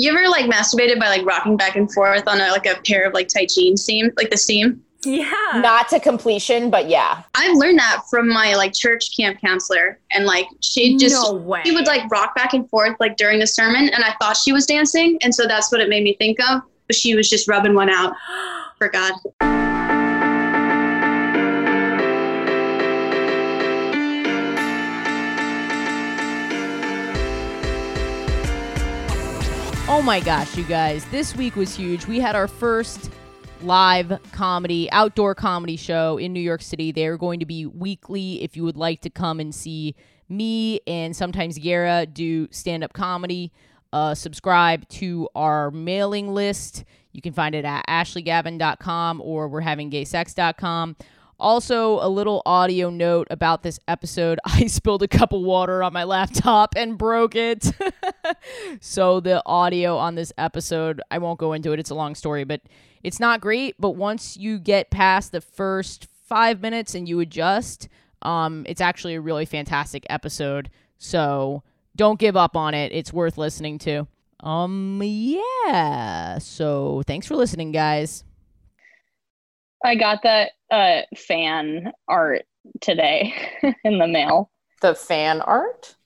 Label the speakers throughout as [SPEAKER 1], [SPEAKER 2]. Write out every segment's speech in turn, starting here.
[SPEAKER 1] You ever like masturbated by like rocking back and forth on a, like a pair of like tight jeans seam, like the seam?
[SPEAKER 2] Yeah.
[SPEAKER 3] Not to completion, but yeah.
[SPEAKER 1] I've learned that from my like church camp counselor, and like she just
[SPEAKER 2] No way.
[SPEAKER 1] she would like rock back and forth like during the sermon, and I thought she was dancing, and so that's what it made me think of. But she was just rubbing one out for God.
[SPEAKER 4] Oh my gosh, you guys. This week was huge. We had our first live comedy, outdoor comedy show in New York City. They are going to be weekly if you would like to come and see me and sometimes Gara do stand up comedy. Uh, subscribe to our mailing list. You can find it at ashleygavin.com or we're having gaysex.com. Also, a little audio note about this episode. I spilled a cup of water on my laptop and broke it. so, the audio on this episode, I won't go into it. It's a long story, but it's not great. But once you get past the first five minutes and you adjust, um, it's actually a really fantastic episode. So, don't give up on it. It's worth listening to. Um, yeah. So, thanks for listening, guys.
[SPEAKER 5] I got that uh, fan art today in the mail.
[SPEAKER 3] The fan art.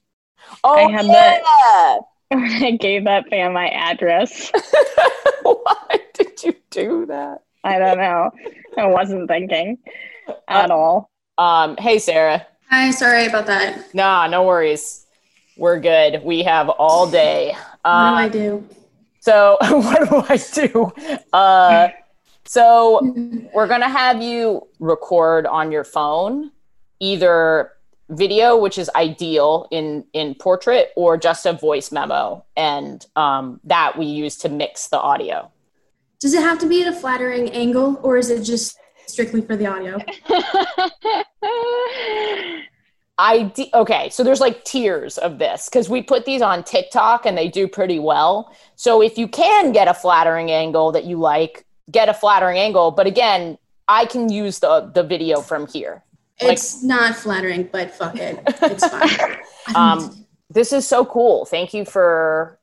[SPEAKER 3] Oh,
[SPEAKER 5] I had
[SPEAKER 3] yeah.
[SPEAKER 5] I gave that fan my address.
[SPEAKER 3] Why did you do that?
[SPEAKER 5] I don't know. I wasn't thinking at
[SPEAKER 3] Uh,
[SPEAKER 5] all.
[SPEAKER 3] Um, hey, Sarah.
[SPEAKER 1] Hi, sorry about that.
[SPEAKER 3] Nah, no worries. We're good. We have all day. Um,
[SPEAKER 1] what do I do?
[SPEAKER 3] So what do I do? Uh, so we're gonna have you record on your phone, either video, which is ideal in in portrait, or just a voice memo, and um, that we use to mix the audio.
[SPEAKER 6] Does it have to be at a flattering angle or is it just strictly for the audio?
[SPEAKER 3] I okay, so there's like tiers of this because we put these on TikTok and they do pretty well. So if you can get a flattering angle that you like, get a flattering angle. But again, I can use the the video from here. Like-
[SPEAKER 6] It's not flattering, but fuck it. It's fine.
[SPEAKER 3] Um, this is so cool. Thank you for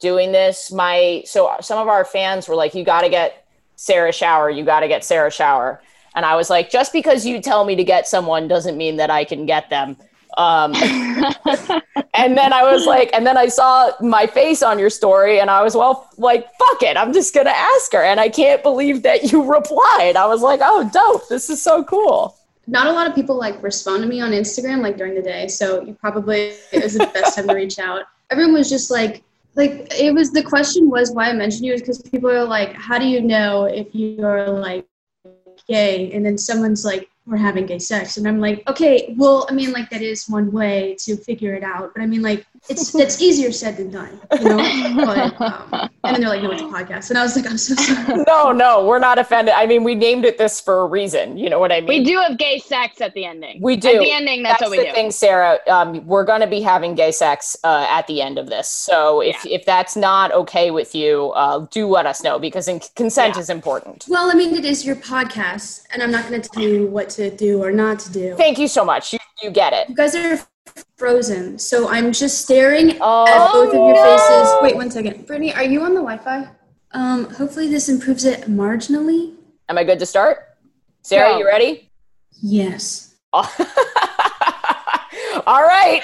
[SPEAKER 3] doing this. My so some of our fans were like, "You got to get Sarah Schauer. You got to get Sarah Schauer." And I was like, "Just because you tell me to get someone doesn't mean that I can get them." Um, and then I was like, and then I saw my face on your story, and I was well, like, fuck it, I'm just gonna ask her. And I can't believe that you replied. I was like, oh, dope. This is so cool.
[SPEAKER 6] not a lot of people like respond to me on Instagram like during the day, so you probably it was the best time to reach out. Everyone was just like, like it was the question was why I mentioned you is because people are like, how do you know if you're like gay? And then someone's like, we're having gay sex, and I'm like, okay, well, I mean, like that is one way to figure it out, but I mean, like it's that's easier said than done, you know. But, um, and then they're like, no, it's a podcast, and I was like, I'm so sorry.
[SPEAKER 3] No, no, we're not offended. I mean, we named it this for a reason. You know what I mean?
[SPEAKER 5] we do have gay sex at the ending.
[SPEAKER 3] We do.
[SPEAKER 5] At the ending, that's,
[SPEAKER 3] That's
[SPEAKER 5] what we
[SPEAKER 3] the
[SPEAKER 5] do.
[SPEAKER 3] thing, Sarah. Um, we're going to be having gay sex uh, at the end of this. So if if that's not okay with you, uh, do let us know because in- consent
[SPEAKER 5] Yeah.
[SPEAKER 3] is important.
[SPEAKER 6] Well, I mean, it is your podcast, and I'm not going to tell you what to do or not to do.
[SPEAKER 3] Thank you so much. You you get it.
[SPEAKER 6] You guys are frozen, so I'm just staring
[SPEAKER 3] Oh,
[SPEAKER 6] at both of your
[SPEAKER 3] no.
[SPEAKER 6] faces. Wait one second. Brittany, are you on the Wi-Fi? Um, hopefully this improves it marginally.
[SPEAKER 3] Am I good to start? Sarah,
[SPEAKER 5] Go.
[SPEAKER 3] you ready?
[SPEAKER 6] Yes.
[SPEAKER 3] All right.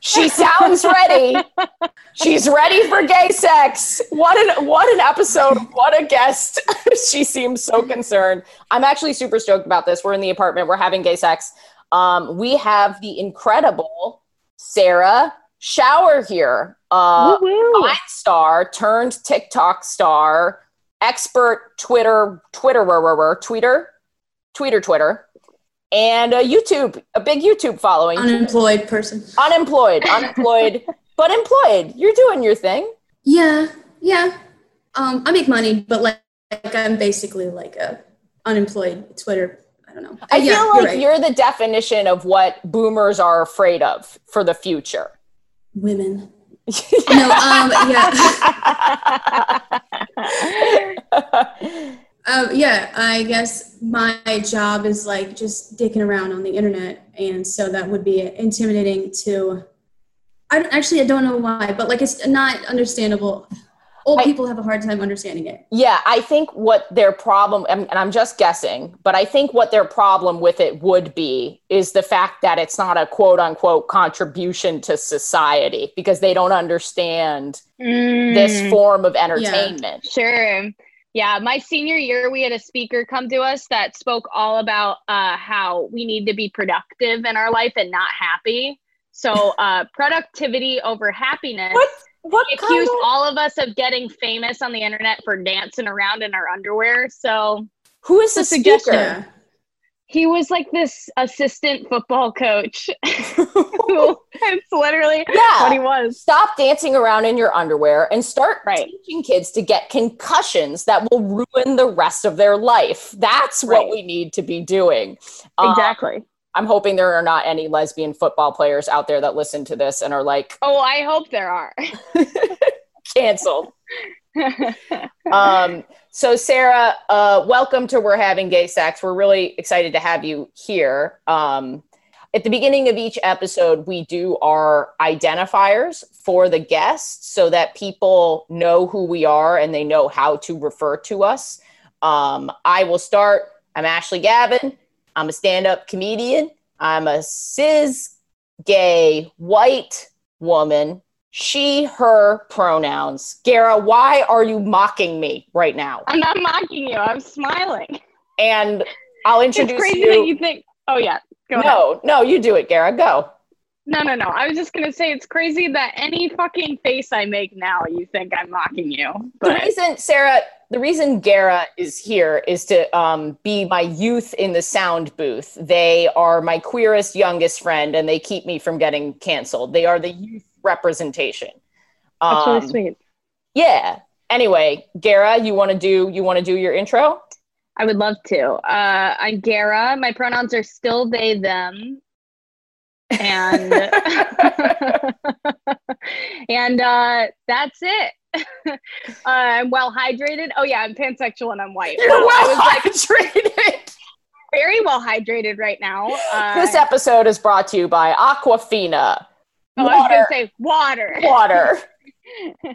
[SPEAKER 3] She sounds ready. She's ready for gay sex. What an what an episode. What a guest. she seems so concerned. I'm actually super stoked about this. We're in the apartment. We're having gay sex. Um, we have the incredible Sarah Schauer here. Uh, Vine star turned TikTok star, expert Twitter Twitter tweeter, tweeter Twitter, and a YouTube a big YouTube following.
[SPEAKER 6] Unemployed person.
[SPEAKER 3] unemployed, unemployed, but employed. You're doing your thing.
[SPEAKER 6] Yeah, yeah. Um, I make money, but like, like I'm basically like a unemployed Twitter. I don't know.
[SPEAKER 3] I
[SPEAKER 6] yeah,
[SPEAKER 3] feel
[SPEAKER 6] you're
[SPEAKER 3] like
[SPEAKER 6] right.
[SPEAKER 3] you're the definition of what boomers are afraid of for the future.
[SPEAKER 6] women. No, um, yeah. Um, yeah, I guess my job is like just dicking around on the internet, and so that would be intimidating to. I don't, actually I don't know why, but like it's not understandable.
[SPEAKER 7] old
[SPEAKER 3] I-
[SPEAKER 7] people have a hard time understanding it.
[SPEAKER 3] Yeah, I think what their problem, and and I'm just guessing, but I think what their problem with it would be is the fact that it's not a quote unquote contribution to society because they don't understand this
[SPEAKER 5] Mm,
[SPEAKER 3] form of entertainment.
[SPEAKER 5] Sure. Yeah, my senior year, we had a speaker come to us that spoke all about uh, how we need to be productive in our life and not happy. So, uh, productivity over happiness.
[SPEAKER 3] What? What
[SPEAKER 5] He accused
[SPEAKER 3] of,
[SPEAKER 5] all of us of getting famous on the internet for dancing around in our underwear. So,
[SPEAKER 3] who is the
[SPEAKER 5] suggestion.
[SPEAKER 3] speaker?
[SPEAKER 5] He was like this assistant football coach. it's literally
[SPEAKER 3] Yeah.
[SPEAKER 5] what he was.
[SPEAKER 3] Stop dancing around in your underwear and start
[SPEAKER 5] Right.
[SPEAKER 3] teaching kids to get concussions that will ruin the rest of their life. That's what we need to be doing. Um,
[SPEAKER 5] Exactly.
[SPEAKER 3] I'm hoping there are not any lesbian football players out there that listen to this and are like
[SPEAKER 5] Oh, I hope there are.
[SPEAKER 3] canceled. Um, so Sarah, uh, welcome to We're Having Gay Sex. We're really excited to have you here. Um, at the beginning of each episode, we do our identifiers for the guests so that people know who we are and they know how to refer to us. Um, I will start. I'm Ashley Gavin. I'm a stand up comedian. I'm a cis, gay, white woman. She, her pronouns. Gara, why are you mocking me right now?
[SPEAKER 5] I'm not mocking you. I'm smiling.
[SPEAKER 3] And I'll introduce It's
[SPEAKER 5] crazy
[SPEAKER 3] you.
[SPEAKER 5] that you think. Oh yeah. Go ahead.
[SPEAKER 3] no, no, you do it, Gara. Go.
[SPEAKER 5] No, no, no. I was just gonna say it's crazy that any fucking face I make now, you think I'm mocking you.
[SPEAKER 3] The reason, Sarah, the reason Gara is here is to um, be my youth in the sound booth. They are my queerest, youngest friend, and they keep me from getting canceled. They are the youth representation.
[SPEAKER 5] that's
[SPEAKER 3] Um,
[SPEAKER 5] really sweet.
[SPEAKER 3] Yeah. Anyway, Gara, you want to do you want to do your intro?
[SPEAKER 5] I would love to. Uh, I'm Gara. My pronouns are still they them. And and uh, that's it. uh, I'm well hydrated. Oh yeah, I'm pansexual and I'm white.
[SPEAKER 3] You're well
[SPEAKER 5] was like
[SPEAKER 3] hydrated.
[SPEAKER 5] very well hydrated right now. Uh,
[SPEAKER 3] this episode is brought to you by Aquafina.
[SPEAKER 5] Oh, I was gonna say water.
[SPEAKER 3] Water.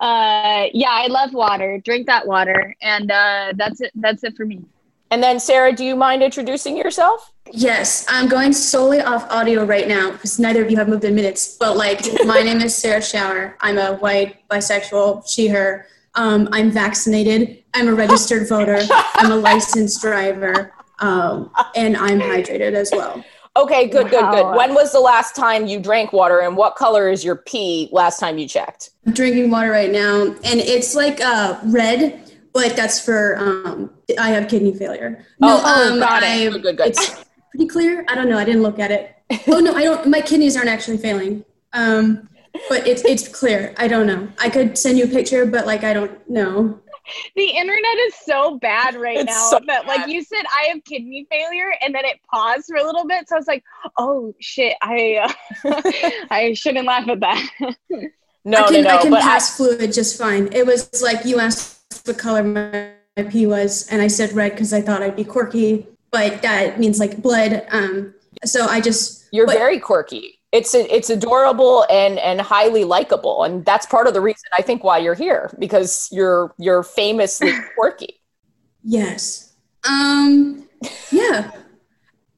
[SPEAKER 5] uh, yeah, I love water. Drink that water, and uh, that's it. That's it for me.
[SPEAKER 3] And then, Sarah, do you mind introducing yourself?
[SPEAKER 7] Yes, I'm going solely off audio right now because neither of you have moved in minutes. But like, my name is Sarah Schauer. I'm a white bisexual she her. Um, I'm vaccinated. I'm a registered voter. I'm a licensed driver, um, and I'm hydrated as well.
[SPEAKER 3] Okay, good, good, good. When was the last time you drank water, and what color is your pee last time you checked?
[SPEAKER 7] I'm drinking water right now, and it's like uh, red, but that's for um, I have kidney failure.
[SPEAKER 3] Oh,
[SPEAKER 5] oh, got it.
[SPEAKER 7] I-
[SPEAKER 3] Good, good, good.
[SPEAKER 7] It's pretty clear. I don't know. I didn't look at it. Oh no, I don't. My kidneys aren't actually failing. Um, but it's it's clear. I don't know. I could send you a picture, but like I don't know.
[SPEAKER 5] The internet is so bad right
[SPEAKER 3] It's
[SPEAKER 5] now
[SPEAKER 3] so
[SPEAKER 5] that, like, you said, I have kidney failure, and then it paused for a little bit. So I was like, "Oh shit, I uh, I shouldn't laugh at that."
[SPEAKER 3] No,
[SPEAKER 7] I can
[SPEAKER 3] no, no.
[SPEAKER 7] I can
[SPEAKER 3] but I-
[SPEAKER 7] pass fluid just fine. It was like you asked what color my, my pee was, and I said red because I thought I'd be quirky, but that means like blood. Um, so I just
[SPEAKER 3] you're
[SPEAKER 7] but-
[SPEAKER 3] very quirky. It's it's adorable and and highly likable, and that's part of the reason I think why you're here because you're you're famously quirky.
[SPEAKER 7] yes. Um, yeah.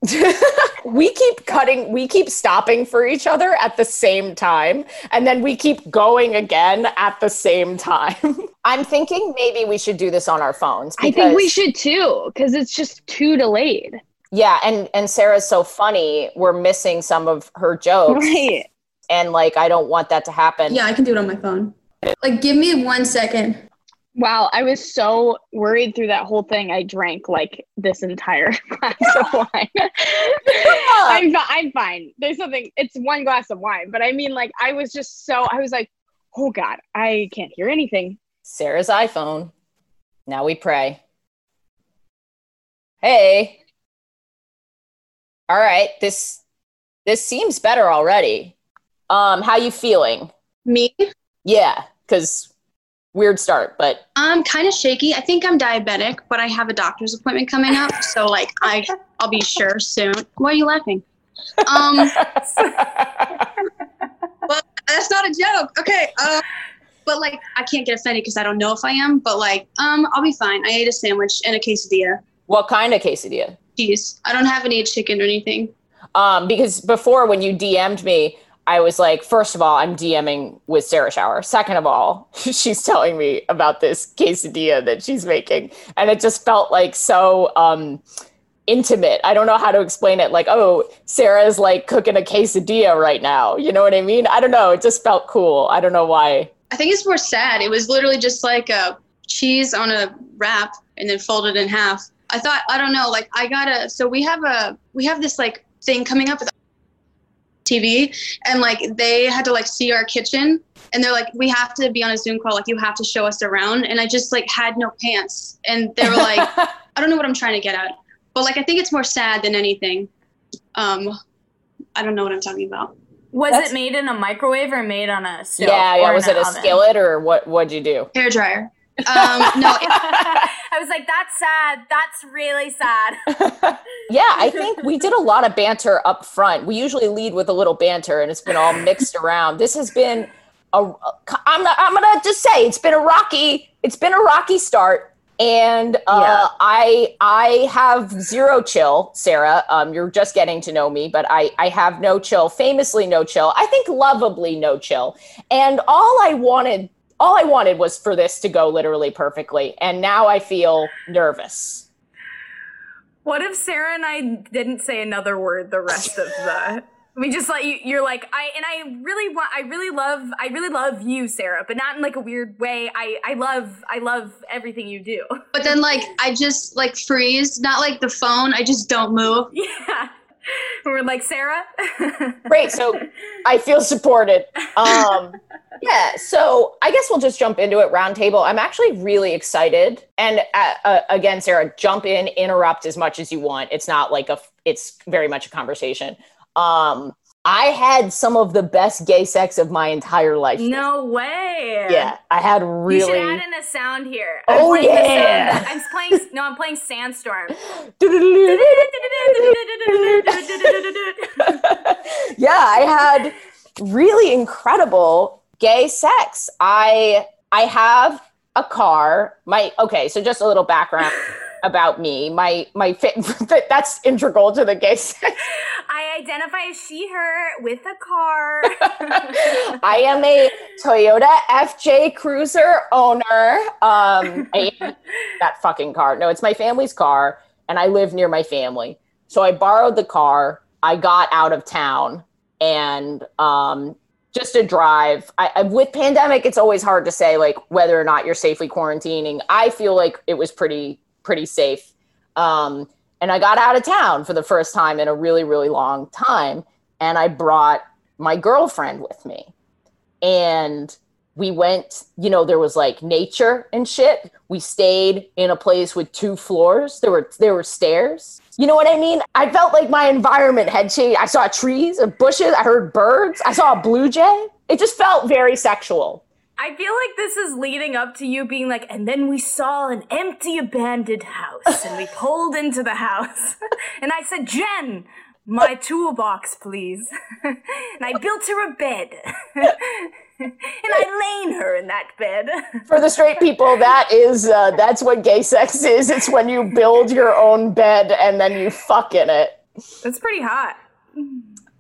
[SPEAKER 3] we keep cutting, we keep stopping for each other at the same time, and then we keep going again at the same time. I'm thinking maybe we should do this on our phones.
[SPEAKER 5] I think we should too, because it's just too delayed.
[SPEAKER 3] Yeah, and and Sarah's so funny. We're missing some of her jokes,
[SPEAKER 5] Right.
[SPEAKER 3] and like I don't want that to happen.
[SPEAKER 7] Yeah, I can do it on my phone. Like, give me one second.
[SPEAKER 5] Wow, I was so worried through that whole thing. I drank like this entire glass of wine. I'm, I'm fine. There's something, it's one glass of wine, but I mean, like, I was just so, I was like, oh God, I can't hear anything.
[SPEAKER 3] Sarah's iPhone. Now we pray. Hey. All right, this this seems better already. Um, how you feeling?
[SPEAKER 6] Me?
[SPEAKER 3] Yeah, because weird start, but
[SPEAKER 6] I'm kind of shaky. I think I'm diabetic, but I have a doctor's appointment coming up, so like I I'll be sure soon. Why are you laughing? Um, that's not a joke. Okay. Uh, but like I can't get offended because I don't know if I am. But like, um, I'll be fine. I ate a sandwich and a quesadilla.
[SPEAKER 3] What kind of quesadilla?
[SPEAKER 6] Cheese. I don't have any chicken or anything.
[SPEAKER 3] Um, because before when you DM'd me, I was like, first of all, I'm DMing with Sarah Schauer. Second of all, she's telling me about this quesadilla that she's making. And it just felt like so um, intimate. I don't know how to explain it. Like, oh, Sarah's like cooking a quesadilla right now. You know what I mean? I don't know. It just felt cool. I don't know why.
[SPEAKER 6] I think it's more sad. It was literally just like a cheese on a wrap and then folded in half. I thought, I don't know, like I gotta, so we have a, we have this like thing coming up with TV and like they had to like see our kitchen and they're like, we have to be on a Zoom call. Like you have to show us around. And I just like had no pants and they were like, I don't know what I'm trying to get at, but like, I think it's more sad than anything. Um, I don't know what I'm talking about.
[SPEAKER 2] Was
[SPEAKER 3] That's-
[SPEAKER 2] it made in a microwave or made on a stove?
[SPEAKER 3] yeah,
[SPEAKER 2] or
[SPEAKER 3] yeah. Was
[SPEAKER 2] an
[SPEAKER 3] it a
[SPEAKER 2] oven?
[SPEAKER 3] skillet or what? What'd you do?
[SPEAKER 6] Hair dryer. Um, no,
[SPEAKER 2] I was like, that's sad. That's really sad.
[SPEAKER 3] Yeah, I think we did a lot of banter up front. We usually lead with a little banter, and it's been all mixed around. This has been a. I'm not, I'm gonna just say it's been a rocky. It's been a rocky start, and uh,
[SPEAKER 2] Yeah.
[SPEAKER 3] I I have zero chill, Sarah. Um, you're just getting to know me, but I I have no chill. Famously no chill. I think lovably no chill. And all I wanted, all I wanted was for this to go literally perfectly, and now I feel nervous.
[SPEAKER 2] What if Sarah and I didn't say another word the rest of the? We just let you. You're like I, and I really want. I really love. I really love you, Sarah, but not in like a weird way. I, I love. I love everything you do.
[SPEAKER 6] but then like I just like freeze, not like the phone. I just don't move.
[SPEAKER 2] Yeah. We're like Sarah.
[SPEAKER 3] Great. So I feel supported. Um, yeah. So I guess we'll just jump into it. Roundtable. I'm actually really excited. And uh, uh, again, Sarah, jump in, interrupt as much as you want. It's not like a. It's very much a conversation. Um, I had some of the best gay sex of my entire life.
[SPEAKER 2] no way.
[SPEAKER 3] Yeah, I had really.
[SPEAKER 2] You should add in a sound here.
[SPEAKER 3] Oh,
[SPEAKER 2] the sound
[SPEAKER 3] yeah.
[SPEAKER 2] I'm playing. No, I'm playing Sandstorm.
[SPEAKER 3] yeah, I had really incredible gay sex. I I have a car. My okay, so just a little background about me. My my fa- that's integral to the gay sex.
[SPEAKER 2] I identify as she, her with a car.
[SPEAKER 3] I am a Toyota FJ Cruiser owner. Um, that fucking car. No, it's my family's car, and I live near my family. So I borrowed the car. I got out of town, and um, just a drive. I, I, with pandemic, it's always hard to say like whether or not you're safely quarantining. I feel like it was pretty pretty safe. Um, and I got out of town for the first time in a really really long time, and I brought my girlfriend with me. And we went you know there was like nature and shit. We stayed in a place with two floors. There were there were stairs. You know what i mean? I felt like my environment had changed. I saw trees and bushes. I heard birds. I saw a blue jay. It just felt very sexual
[SPEAKER 2] I feel like this is leading up to you being like, and then we saw an empty, abandoned house, and we pulled into the house. and I said, Jen, my toolbox, please. and I built her a bed. and I laying her in that bed.
[SPEAKER 3] for the straight people that is uh, that's what gay sex is it's when you build your own bed and then you fuck in it
[SPEAKER 2] That's pretty hot.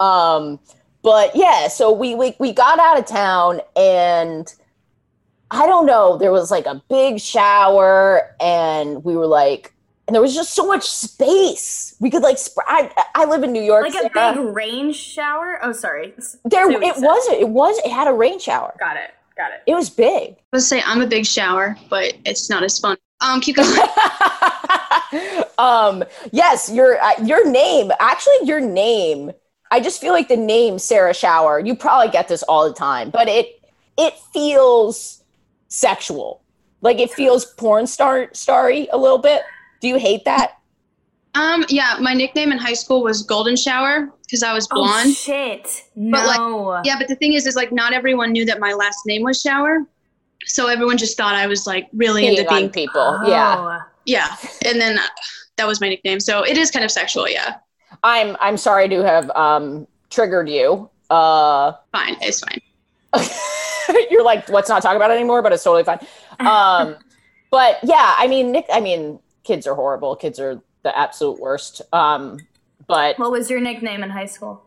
[SPEAKER 3] Um, but yeah, so we, we we got out of town and I don't know, there was like a big shower and we were like and there was just so much space. We could like sp- I I live in New York.
[SPEAKER 2] Like a big rain shower. Oh, sorry.
[SPEAKER 3] There
[SPEAKER 2] say
[SPEAKER 3] it
[SPEAKER 2] said.
[SPEAKER 3] wasn't it was it had a rain shower.
[SPEAKER 2] Got it. Got it.
[SPEAKER 3] It was big.
[SPEAKER 6] Let's say I'm a big shower, but it's not as fun. Um, keep going.
[SPEAKER 3] um yes, your uh, your name, actually your name. I just feel like the name Sarah Schauer. You probably get this all the time, but it it feels sexual. Like it feels porn star starry a little bit. Do you hate that?
[SPEAKER 6] Um, yeah, my nickname in high school was Golden Shower because I was blonde.
[SPEAKER 2] Oh
[SPEAKER 6] blonde.
[SPEAKER 2] shit!
[SPEAKER 6] But, like,
[SPEAKER 2] No.
[SPEAKER 6] yeah, but the thing is, is like not everyone knew that my last name was Schauer, so everyone just thought I was like really into
[SPEAKER 3] Peeing on
[SPEAKER 6] being
[SPEAKER 3] people. Yeah.
[SPEAKER 2] Oh.
[SPEAKER 6] yeah, and then uh, that was my nickname. So it is kind of sexual. Yeah,
[SPEAKER 3] I'm I'm sorry to have um triggered you. Uh
[SPEAKER 6] fine, it's fine.
[SPEAKER 3] You're like, let's not talk about it anymore, but it's totally fine. Um, but yeah, I mean, Nick, I mean, kids are horrible. Kids are the absolute worst. Um, but
[SPEAKER 2] What was your nickname in high school?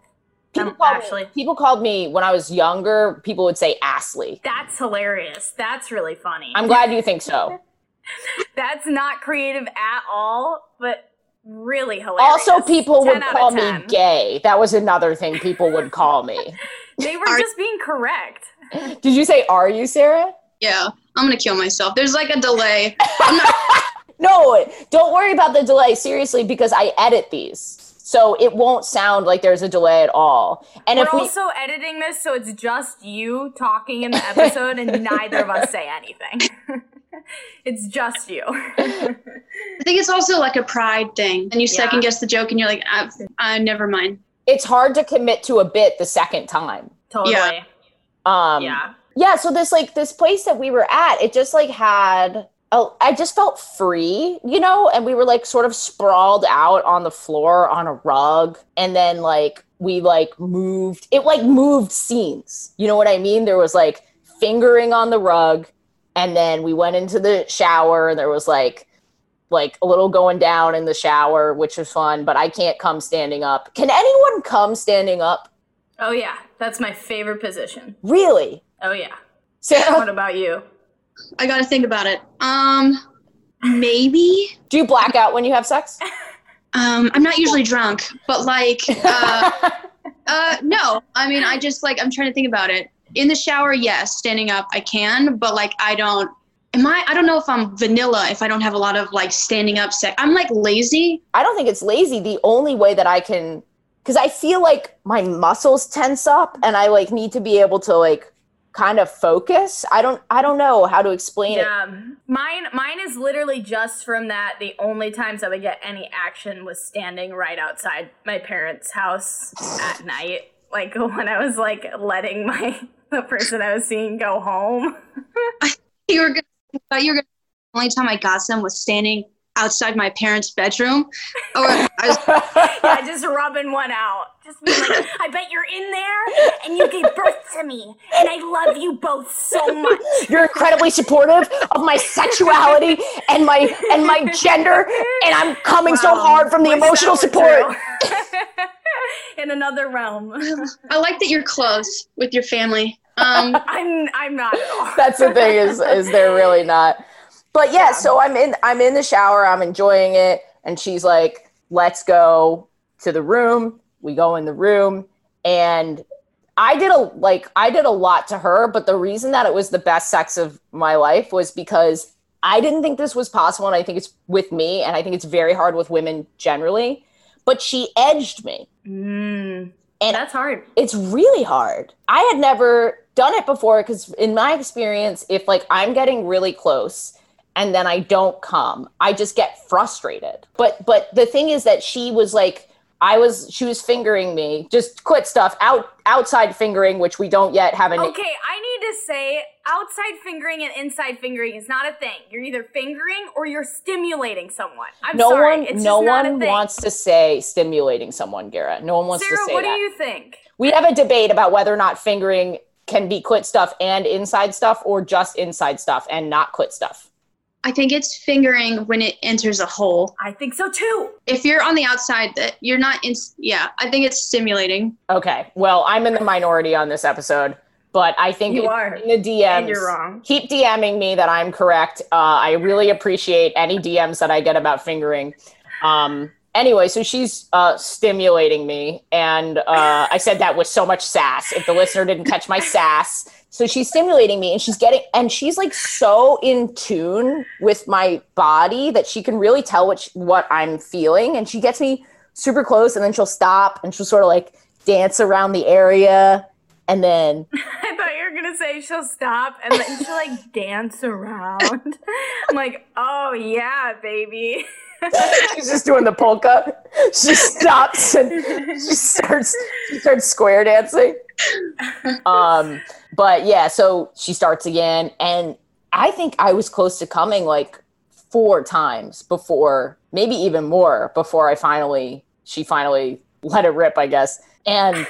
[SPEAKER 3] people
[SPEAKER 2] Um,
[SPEAKER 3] called,
[SPEAKER 2] actually,
[SPEAKER 3] me, people called me when I was younger. People would say Astley.
[SPEAKER 2] that's hilarious. That's really funny.
[SPEAKER 3] I'm glad you think so.
[SPEAKER 2] That's not creative at all, but really hilarious.
[SPEAKER 3] Also, people would call me gay. That was another thing people would call me.
[SPEAKER 2] They were
[SPEAKER 6] Are-
[SPEAKER 2] just being correct.
[SPEAKER 3] Did you say are you, Sarah?
[SPEAKER 6] Yeah, I'm gonna kill myself. There's like a delay.
[SPEAKER 3] No, don't worry about the delay, seriously, because I edit these. So it won't sound like there's a delay at all. And
[SPEAKER 2] We're
[SPEAKER 3] if we
[SPEAKER 2] also editing this, so it's just you talking in the episode, and neither of us say anything. it's just you.
[SPEAKER 6] I think it's also like a pride thing, and you
[SPEAKER 2] Yeah.
[SPEAKER 6] second guess the joke, and you're like, I, I never mind.
[SPEAKER 3] it's hard to commit to a bit the second time.
[SPEAKER 2] totally.
[SPEAKER 6] Yeah.
[SPEAKER 3] Um
[SPEAKER 2] yeah.
[SPEAKER 3] yeah so this like this place that we were at it just like had oh i just felt free you know and we were like sort of sprawled out on the floor on a rug and then like we like moved it like moved scenes you know what i mean? There was like fingering on the rug and then we went into the shower and there was like like a little going down in the shower which was fun but i can't come standing up. Can anyone come standing up?
[SPEAKER 2] Oh yeah, that's my favorite position.
[SPEAKER 3] really
[SPEAKER 2] Oh yeah.
[SPEAKER 3] So
[SPEAKER 2] What about you?
[SPEAKER 6] I gotta think about it. Um, maybe.
[SPEAKER 3] do you black out when you have sex
[SPEAKER 6] Um, I'm not usually drunk, but like, uh, uh, no. I mean, I just like I'm trying to think about it. In the shower, yes. Standing up, I can, but like I don't. Am I? I don't know if I'm vanilla if I don't have a lot of like standing up sex. I'm like lazy.
[SPEAKER 3] I don't think it's lazy. The only way that I can, because I feel like my muscles tense up and I like need to be able to like kind of focus. I don't, I don't know how to explain it.
[SPEAKER 2] Mine mine is literally just from that. The only times I would get any action was standing right outside my parents' house at night, like when I was like letting my the person I was seeing go home.
[SPEAKER 6] You were gonna. I thought you were gonna. The only time I got some was standing outside my parents' bedroom, or I was
[SPEAKER 2] yeah, just rubbing one out. Just being like, I bet you're in there and you gave birth to me, and I love you both so much.
[SPEAKER 3] You're incredibly supportive of my sexuality and my and my gender, and I'm coming so hard from the
[SPEAKER 2] wish
[SPEAKER 3] emotional support.
[SPEAKER 2] in another realm.
[SPEAKER 6] I like that you're close with your family. Um,
[SPEAKER 2] I'm I'm not at all.
[SPEAKER 3] That's the thing is is they're really not. But yeah, so I'm in I'm in the shower, I'm enjoying it, and she's like, "Let's go to the room." We go in the room, and I did a like I did a lot to her, but the reason that it was the best sex of my life was because I didn't think this was possible, and I think it's with me, and I think it's very hard with women generally. But she edged me.
[SPEAKER 2] Mm,
[SPEAKER 3] And
[SPEAKER 2] that's hard.
[SPEAKER 3] it's really hard. I had never done it before because in my experience, if like I'm getting really close and then I don't come, I just get frustrated. But but the thing is that she was like I was she was fingering me, just quit stuff out outside fingering, which we don't yet have an
[SPEAKER 2] Okay, I need to say outside fingering and inside fingering is not a thing. You're either fingering or you're stimulating someone. I'm
[SPEAKER 3] no
[SPEAKER 2] sorry.
[SPEAKER 3] one
[SPEAKER 2] it's
[SPEAKER 3] no
[SPEAKER 2] just not a
[SPEAKER 3] one wants to say stimulating someone, Garrett. No one wants
[SPEAKER 2] Sarah,
[SPEAKER 3] to say
[SPEAKER 2] what
[SPEAKER 3] that.
[SPEAKER 2] What do you think?
[SPEAKER 3] we have a debate about whether or not fingering can be quit stuff and inside stuff or just inside stuff and not quit stuff.
[SPEAKER 6] I think it's fingering when it enters a hole.
[SPEAKER 2] I think so too.
[SPEAKER 6] If you're on the outside, that you're not in. Yeah, I think it's stimulating.
[SPEAKER 3] Okay. Well, I'm in the minority on this episode, but I think
[SPEAKER 2] You are.
[SPEAKER 3] in the DMs.
[SPEAKER 2] And you're wrong.
[SPEAKER 3] Keep DMing me that I'm correct. Uh, I really appreciate any DMs that I get about fingering. Um, anyway, so she's uh, stimulating me, and uh, I said that with so much sass. If the listener didn't catch my sass, so she's stimulating me, and she's getting, and she's like so in tune with my body that she can really tell what sh- what I'm feeling, and she gets me super close, and then she'll stop, and she'll sort of like dance around the area, and then
[SPEAKER 2] I thought you were gonna say she'll stop and then she'll like dance around. I'm like, oh yeah, baby.
[SPEAKER 3] She's just doing the polka. She stops and she starts she starts square dancing. Um, but yeah, so she starts again, and I think I was close to coming like four times before, maybe even more before I finally she finally let it rip, I guess. And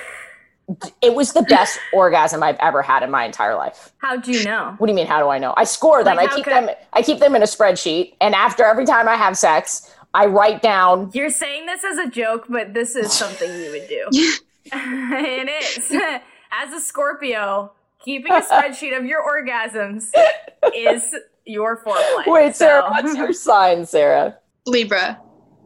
[SPEAKER 3] it was the best orgasm I've ever had in my entire life.
[SPEAKER 2] How do you know?
[SPEAKER 3] What do you mean? How do I know? I score them.
[SPEAKER 2] Like,
[SPEAKER 3] I keep
[SPEAKER 2] could-
[SPEAKER 3] them. I keep them in a spreadsheet, and after every time I have sex, I write down.
[SPEAKER 2] You're saying this as a joke, but this is something you would do. it is. As a Scorpio, keeping a spreadsheet of your orgasms is your foreplay.
[SPEAKER 3] Wait, Sarah,
[SPEAKER 2] So-
[SPEAKER 3] what's your sign, Sarah?
[SPEAKER 6] Libra.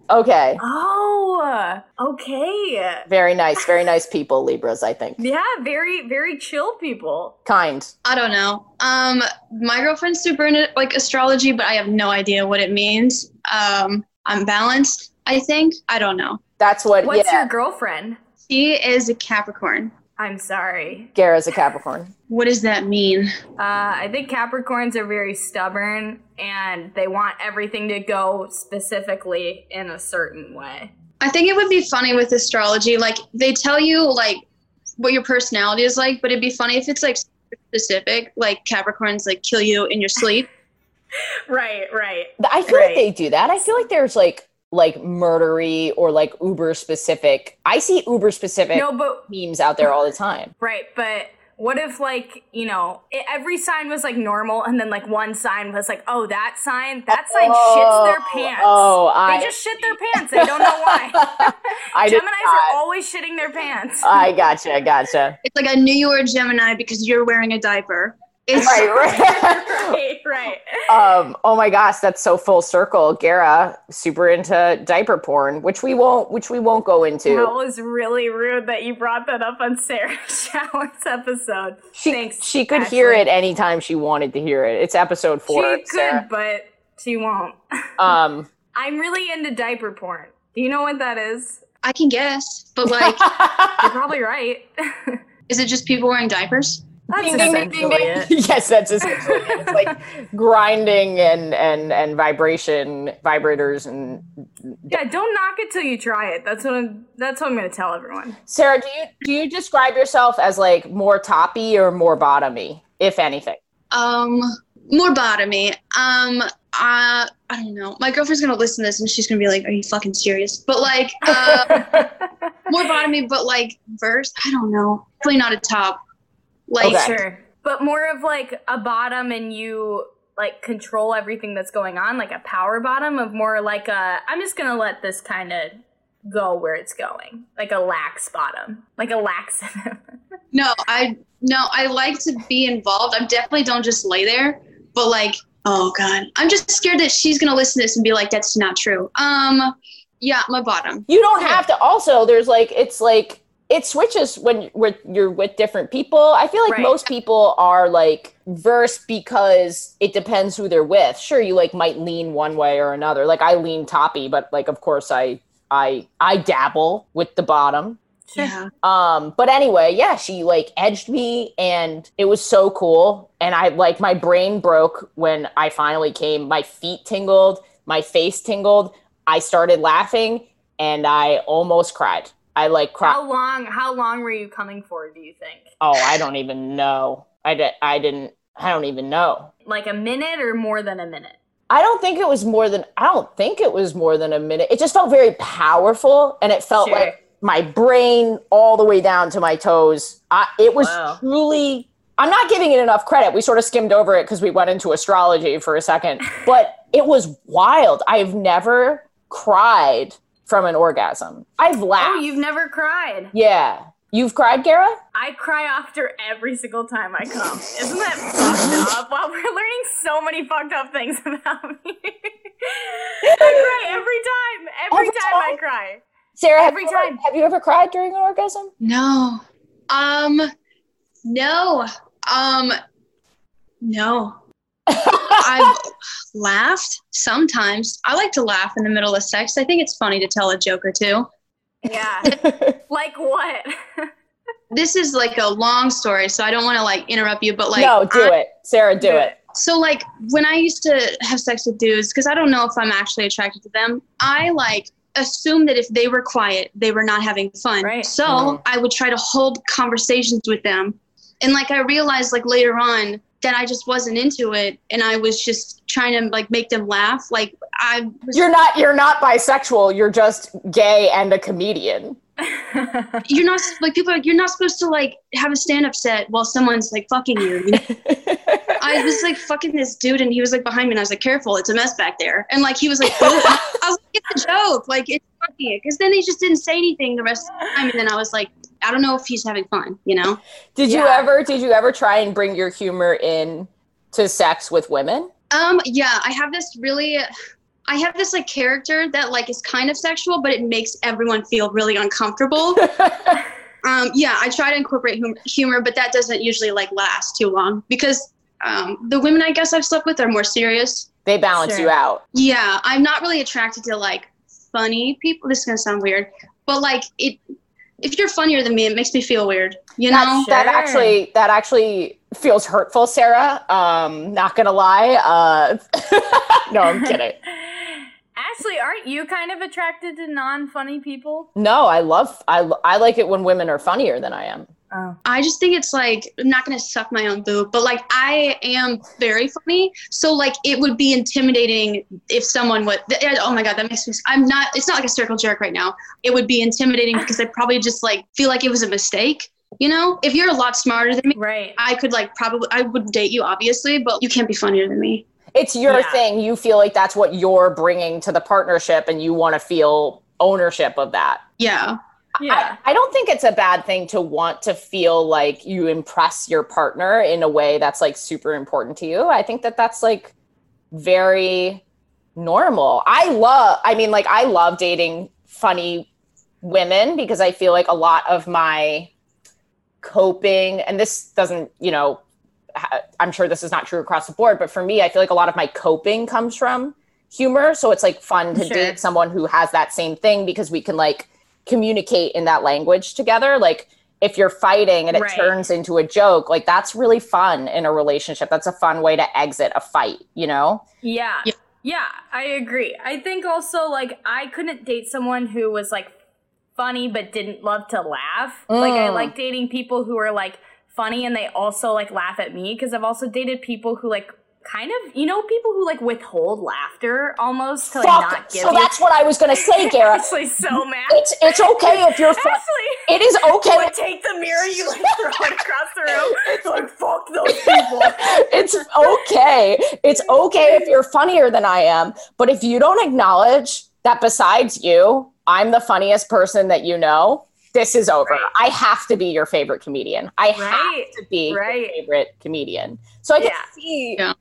[SPEAKER 3] Okay,
[SPEAKER 2] Oh, okay.
[SPEAKER 3] very nice, very nice people, Libras. I think
[SPEAKER 2] Yeah, very, very chill people.
[SPEAKER 3] kind.
[SPEAKER 6] I don't know. Um, my girlfriend's super into like astrology, but I have no idea what it means. Um, I'm balanced. I think. I don't know.
[SPEAKER 3] That's what.
[SPEAKER 2] What's
[SPEAKER 3] yeah,
[SPEAKER 2] your girlfriend?
[SPEAKER 6] She is a Capricorn.
[SPEAKER 2] I'm sorry.
[SPEAKER 3] Gara's a Capricorn.
[SPEAKER 6] What does that mean?
[SPEAKER 2] Uh, I think Capricorns are very stubborn and they want everything to go specifically in a certain way.
[SPEAKER 6] I think it would be funny with astrology. Like they tell you like what your personality is like, but it'd be funny if it's like specific. Like Capricorns like kill you in your sleep.
[SPEAKER 2] Right, right.
[SPEAKER 3] I feel
[SPEAKER 2] Right.
[SPEAKER 3] like they do that. I feel like there's like like murdery or like uber specific. I see uber specific
[SPEAKER 2] No, but
[SPEAKER 3] memes out there all the time.
[SPEAKER 2] right, but what if like you know it, every sign was like normal, and then like one sign was like, oh, that sign, that sign shits their oh, pants.
[SPEAKER 3] Oh, I
[SPEAKER 2] they just shit their pants. They don't know why.
[SPEAKER 3] I did
[SPEAKER 2] Gemini's are always shitting their pants.
[SPEAKER 3] I gotcha, I gotcha.
[SPEAKER 6] It's like I knew you were a Gemini because you're wearing a diaper. It's
[SPEAKER 3] Right, right.
[SPEAKER 2] right, right.
[SPEAKER 3] um, oh my gosh, that's so full circle. Gara, super into diaper porn, which we won't which we won't go into.
[SPEAKER 2] That was really rude that you brought that up on Sarah Schauer's episode.
[SPEAKER 3] she
[SPEAKER 2] Thanks,
[SPEAKER 3] she could hear it anytime she wanted to hear it. It's episode four.
[SPEAKER 2] She could, but she won't.
[SPEAKER 3] Um
[SPEAKER 2] I'm really into diaper porn. Do you know what that is?
[SPEAKER 6] I can guess, but like,
[SPEAKER 2] You're probably right.
[SPEAKER 6] is it just people wearing diapers?
[SPEAKER 2] That's
[SPEAKER 3] Ding, ding, ding, ding, ding. yes, that's essentially it. It's like grinding and and and vibration, vibrators and
[SPEAKER 2] Yeah, don't knock it till you try it. That's what I'm. That's what I'm gonna tell everyone.
[SPEAKER 3] Sarah, do you do you describe yourself as like more toppy or more bottomy, if anything?
[SPEAKER 6] Um, more bottomy. Um, uh, I don't know. My girlfriend's gonna listen to this and she's gonna be like, "Are you fucking serious?" But like, uh, more bottomy, but like verse. I don't know. Definitely not a top. Like,
[SPEAKER 3] Okay.
[SPEAKER 2] Sure, but more of like a bottom, and you like control everything that's going on, like a power bottom of more like a. I'm just gonna let this kind of go where it's going, like a lax bottom, like a lax.
[SPEAKER 6] no, I no, I like to be involved. I definitely don't just lay there. But like, oh god, I'm just scared that she's gonna listen to this and be like, "That's not true." Um, yeah, my bottom.
[SPEAKER 3] You don't have to. Also, there's like it's like it switches when with you're with different people. I feel like
[SPEAKER 2] Right.
[SPEAKER 3] most people are like verse because it depends who they're with. Sure, you like might lean one way or another. Like I lean toppy, but like of course I I I dabble with the bottom.
[SPEAKER 6] Yeah.
[SPEAKER 3] Um, but anyway, yeah, she like edged me and it was so cool. And I like my brain broke when I finally came. My feet tingled, my face tingled. I started laughing and I almost cried. I like cried.
[SPEAKER 2] How long? How long were you coming for? Do you think?
[SPEAKER 3] Oh, I don't even know. I, di- I didn't, I don't even know.
[SPEAKER 2] Like a minute or more than a minute?
[SPEAKER 3] I don't think it was more than, I don't think it was more than a minute. It just felt very powerful and it felt
[SPEAKER 2] Sure.
[SPEAKER 3] like my brain all the way down to my toes. I, it was
[SPEAKER 2] Wow.
[SPEAKER 3] truly, I'm not giving it enough credit. We sort of skimmed over it because we went into astrology for a second, but it was wild. I've never cried from an orgasm. I've laughed.
[SPEAKER 2] Oh, you've never cried.
[SPEAKER 3] yeah. You've cried, Gara?
[SPEAKER 2] I cry after every single time I come. Isn't that fucked up? Wow, we're learning so many fucked up things about me. I cry every time. Every,
[SPEAKER 3] Every
[SPEAKER 2] time, I cry.
[SPEAKER 3] Sarah, have
[SPEAKER 2] Every
[SPEAKER 3] you
[SPEAKER 2] time.
[SPEAKER 3] have you ever cried during an orgasm?
[SPEAKER 6] No. Um, no. Um, no. I've laughed sometimes. I like to laugh in the middle of sex. I think it's funny to tell a joke or two.
[SPEAKER 2] Yeah. like what?
[SPEAKER 6] This is like a long story, so I don't want to like interrupt you, but like
[SPEAKER 3] no, do
[SPEAKER 6] I-
[SPEAKER 3] it. Sarah, do it.
[SPEAKER 6] So like when I used to have sex with dudes, because I don't know if I'm actually attracted to them, I like assume that if they were quiet, they were not having fun.
[SPEAKER 2] Right.
[SPEAKER 6] So
[SPEAKER 3] Mhm.
[SPEAKER 6] I would try to hold conversations with them. And like I realized like later on that I just wasn't into it and I was just trying to like make them laugh. Like I was
[SPEAKER 3] You're not you're not bisexual, you're just gay and a comedian.
[SPEAKER 6] you're not like people are like you're not supposed to like have a stand-up set while someone's like fucking you. you know? I was like fucking this dude, and he was like behind me, and I was like, "Careful, it's a mess back there." And like he was like, "Ugh." I was like, "It's a joke, like it's fucking it," because then he just didn't say anything the rest of the time, and then I was like, "I don't know if he's having fun," you know?
[SPEAKER 3] Did you ever did you ever try and bring your humor in to sex with women?
[SPEAKER 6] Um, yeah, I have this really, I have this like character that like is kind of sexual, but it makes everyone feel really uncomfortable. um, yeah, I try to incorporate hum- humor, but that doesn't usually like last too long because um, the women I guess I've slept with are more serious.
[SPEAKER 3] They balance
[SPEAKER 2] Sure.
[SPEAKER 3] you out.
[SPEAKER 6] Yeah, I'm not really attracted to like funny people. This is gonna sound weird, but like it, if you're funnier than me, it makes me feel weird. You know?
[SPEAKER 3] That, that
[SPEAKER 2] Sure.
[SPEAKER 3] actually that actually feels hurtful, Sarah. Um, not gonna lie. Uh, no, I'm kidding.
[SPEAKER 2] Ashley, aren't you kind of attracted to non-funny people?
[SPEAKER 3] No, I love I I like it when women are funnier than I am.
[SPEAKER 2] Oh.
[SPEAKER 6] I just think it's like I'm not gonna suck my own boob, but like I am very funny, so like it would be intimidating if someone would. Oh my god, that makes me. I'm not. It's not like a circle jerk right now. It would be intimidating because I probably just like feel like it was a mistake. You know, if you're a lot smarter than me,
[SPEAKER 2] Right.
[SPEAKER 6] I could like probably I would date you obviously, but you can't be funnier than me.
[SPEAKER 3] It's your
[SPEAKER 2] Yeah.
[SPEAKER 3] thing. You feel like that's what you're bringing to the partnership, and you want to feel ownership of that.
[SPEAKER 6] Yeah.
[SPEAKER 2] Yeah.
[SPEAKER 3] I, I don't think it's a bad thing to want to feel like you impress your partner in a way that's like super important to you. I think that that's like very normal. I love, I mean, like, I love dating funny women because I feel like a lot of my coping, and this doesn't, you know, I'm sure this is not true across the board, but for me, I feel like a lot of my coping comes from humor. So it's like fun to
[SPEAKER 2] Sure.
[SPEAKER 3] date someone who has that same thing because we can like communicate in that language together. Like if you're fighting and it
[SPEAKER 2] Right.
[SPEAKER 3] turns into a joke, like that's really fun in a relationship. That's a fun way to exit a fight, you know?
[SPEAKER 2] Yeah.
[SPEAKER 6] Yeah.
[SPEAKER 2] Yeah, I agree. I think also like I couldn't date someone who was like funny but didn't love to laugh. Like I
[SPEAKER 3] Mm.
[SPEAKER 2] like dating people who are like funny and they also like laugh at me because I've also dated people who like kind of you know people who like withhold laughter almost to like
[SPEAKER 3] Fuck.
[SPEAKER 2] not give
[SPEAKER 3] So
[SPEAKER 2] you.
[SPEAKER 3] that's what I was gonna say, Garrett.
[SPEAKER 2] Ashley's so mad.
[SPEAKER 3] It's it's okay if you're fun.
[SPEAKER 2] Ashley,
[SPEAKER 3] It is okay.
[SPEAKER 2] would take the mirror you like throw it across the room. It's like fuck those people.
[SPEAKER 3] it's okay. It's okay if you're funnier than I am. But if you don't acknowledge that besides you, I'm the funniest person that you know, this is over.
[SPEAKER 2] Right.
[SPEAKER 3] I have to be your favorite comedian. I
[SPEAKER 2] Right.
[SPEAKER 3] have to be
[SPEAKER 2] Right.
[SPEAKER 3] your favorite comedian. So I can
[SPEAKER 2] Yeah.
[SPEAKER 3] see
[SPEAKER 6] Yeah.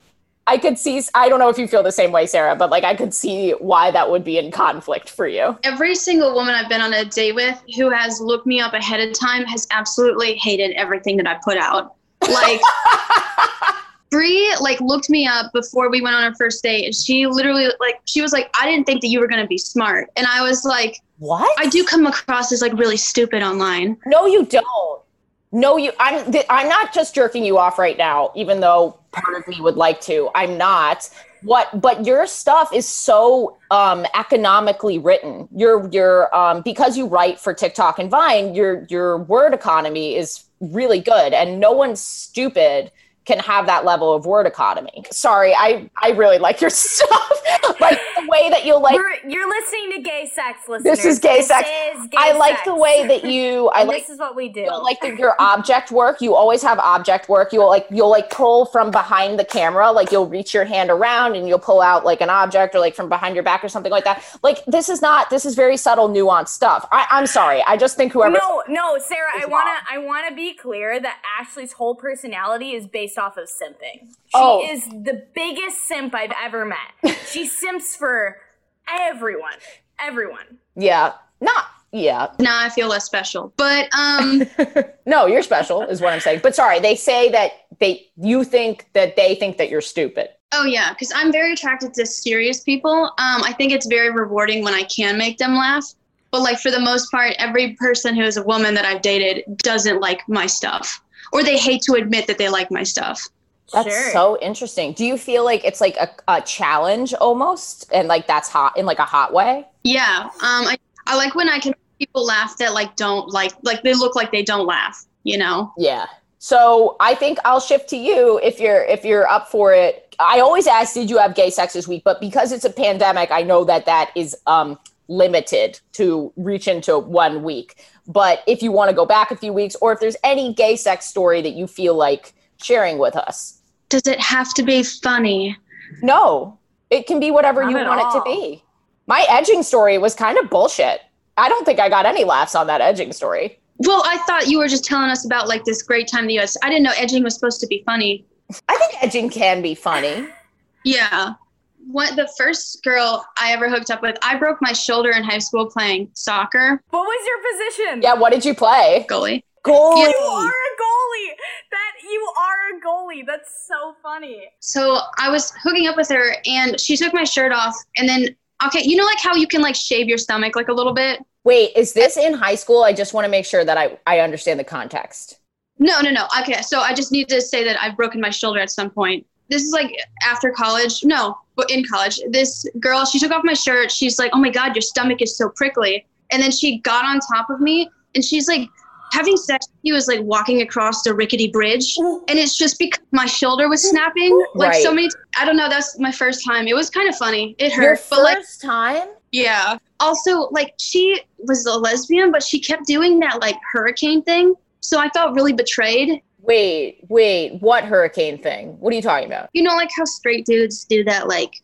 [SPEAKER 3] I could see I don't know if you feel the same way, Sarah, but like I could see why that would be in conflict for you.
[SPEAKER 6] Every single woman I've been on a date with who has looked me up ahead of time has absolutely hated everything that I put out. Like Bree like looked me up before we went on our first date and she literally like she was like I didn't think that you were going to be smart and I was like
[SPEAKER 3] What?
[SPEAKER 6] I do come across as like really stupid online.
[SPEAKER 3] No, you don't. No, you. I'm. th- I'm not just jerking you off right now, even though part of me would like to. I'm not. What? But your stuff is so um, economically written. Your your um, because you write for TikTok and Vine. Your your word economy is really good, and no one's stupid can have that level of word economy. Sorry, I I really like your stuff. like the way that you'll like.
[SPEAKER 2] We're, you're listening to gay sex listeners.
[SPEAKER 3] This is gay sex.
[SPEAKER 2] is gay
[SPEAKER 3] I like
[SPEAKER 2] sex.
[SPEAKER 3] the way that you. I like
[SPEAKER 2] this is what we do.
[SPEAKER 3] you like the, your object work you always have object work you'll like you'll like pull from behind the camera like you'll reach your hand around and you'll pull out like an object or like from behind your back or something like that like this is not this is very subtle nuanced stuff I, i'm sorry i just think whoever
[SPEAKER 2] no, no, Sarah. I
[SPEAKER 3] is
[SPEAKER 2] wanna, I wanna be clear that Ashley's whole personality is based off of simping. She
[SPEAKER 3] Oh.
[SPEAKER 2] is the biggest simp I've ever met. she simps for everyone, everyone.
[SPEAKER 3] yeah not yeah
[SPEAKER 6] Now I feel less special. But um
[SPEAKER 3] no you're special is what i'm saying but sorry they say that they you think that they think that you're stupid
[SPEAKER 6] oh yeah, cuz I'm very attracted to serious people. Um I think it's very rewarding when I can make them laugh. But like for the most part every person who is a woman that I've dated doesn't like my stuff or they hate to admit that they like my stuff.
[SPEAKER 3] that's
[SPEAKER 2] Sure.
[SPEAKER 3] so interesting do you feel like it's like a, a challenge almost and like that's hot in like a hot way
[SPEAKER 6] Yeah. Um I I like when I can people laugh that like don't like like they look like they don't laugh, you know.
[SPEAKER 3] Yeah. So I think I'll shift to you if you're if you're up for it. I always ask, did you have gay sex this week? But because it's a pandemic, I know that that is um, limited to reach into one week. But if you want to go back a few weeks, or if there's any gay sex story that you feel like sharing with us,
[SPEAKER 6] Does it have to be funny?
[SPEAKER 3] no, it can be whatever
[SPEAKER 2] Not
[SPEAKER 3] you
[SPEAKER 2] at
[SPEAKER 3] want it to be. My edging story was kind of bullshit. I don't think I got any laughs on that edging story.
[SPEAKER 6] Well, I thought you were just telling us about like this great time in the US. I didn't know edging was supposed to be funny.
[SPEAKER 3] I think edging can be funny.
[SPEAKER 6] Yeah. What the first girl I ever hooked up with, I broke my shoulder in high school playing soccer
[SPEAKER 2] What was your position?
[SPEAKER 3] Yeah, what did you play?
[SPEAKER 6] goalie.
[SPEAKER 3] Goalie.
[SPEAKER 2] You are a goalie. That you are a goalie. That's so funny.
[SPEAKER 6] So I was hooking up with her and she took my shirt off and then okay, you know like how you can like shave your stomach like a little bit?
[SPEAKER 3] Wait, is this in high school? I just want to make sure that I, I understand the context.
[SPEAKER 6] No, no, no. Okay, so I just need to say that I've broken my shoulder at some point. This is like after college. No, but in college. This girl, she took off my shirt. She's like, "Oh my god, your stomach is so prickly." And then she got on top of me and she's like having sex with was like walking across the rickety bridge and it's just because my shoulder was snapping like so
[SPEAKER 3] Right.
[SPEAKER 6] many i don't know that's my first time it was kind of funny it
[SPEAKER 3] Your
[SPEAKER 6] hurt but like
[SPEAKER 3] first time?
[SPEAKER 6] yeah. Also, like she was a lesbian, but she kept doing that like hurricane thing. So I felt really betrayed.
[SPEAKER 3] Wait, wait, what hurricane thing? What are you talking about?
[SPEAKER 6] You know, like how straight dudes do that like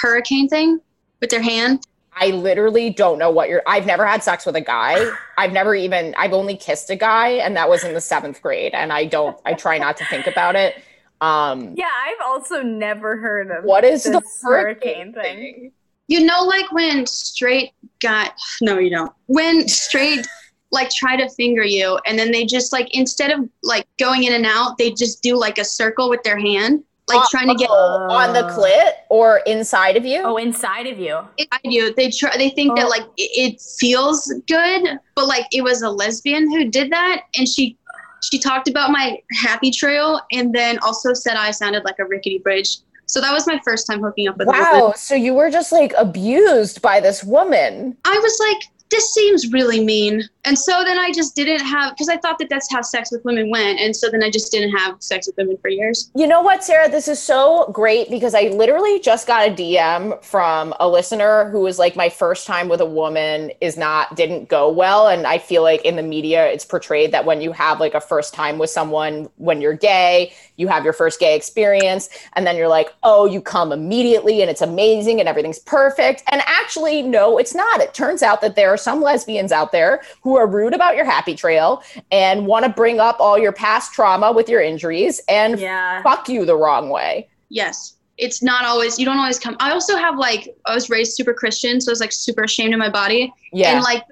[SPEAKER 6] hurricane thing with their hand.
[SPEAKER 3] I literally don't know what you're. I've never had sex with a guy. I've never even. I've only kissed a guy, and that was in the seventh grade. And I don't. I try not to think about it. Um,
[SPEAKER 2] Yeah, I've also never heard of
[SPEAKER 3] what is the
[SPEAKER 2] this
[SPEAKER 3] hurricane
[SPEAKER 2] hurricane thing.
[SPEAKER 3] thing?
[SPEAKER 6] You know, like when straight got no, you don't. When straight like try to finger you, and then they just like instead of like going in and out, they just do like a circle with their hand, like trying to get
[SPEAKER 3] Oh, on the oh. clit or inside of you.
[SPEAKER 2] Oh, inside of you.
[SPEAKER 6] inside you. They try. They think that
[SPEAKER 2] Oh.
[SPEAKER 6] like it, it feels good, but like it was a lesbian who did that, and she she talked about my happy trail, and then also said I sounded like a rickety bridge. So that was my first time hooking up with a woman.
[SPEAKER 3] Wow. So you were just like abused by this woman.
[SPEAKER 6] I was like, this seems really mean, and so then I just didn't have because I thought that that's how sex with women went, and so then I just didn't have sex with women for years.
[SPEAKER 3] You know what, Sarah? This is so great because I literally just got a DM from a listener who was like, my first time with a woman is not, didn't go well. And I feel like in the media, it's portrayed that when you have like a first time with someone, when you're gay, you have your first gay experience, and then you're like, oh, you come immediately and it's amazing and everything's perfect. And actually, no, it's not. It turns out that there are some lesbians out there who are rude about your happy trail and want to bring up all your past trauma with your injuries and
[SPEAKER 2] Yeah.
[SPEAKER 3] fuck you the wrong way.
[SPEAKER 6] Yes. It's not always you don't always come. I also have like I was raised super Christian, so I was like super ashamed of my body.
[SPEAKER 3] Yeah.
[SPEAKER 6] And like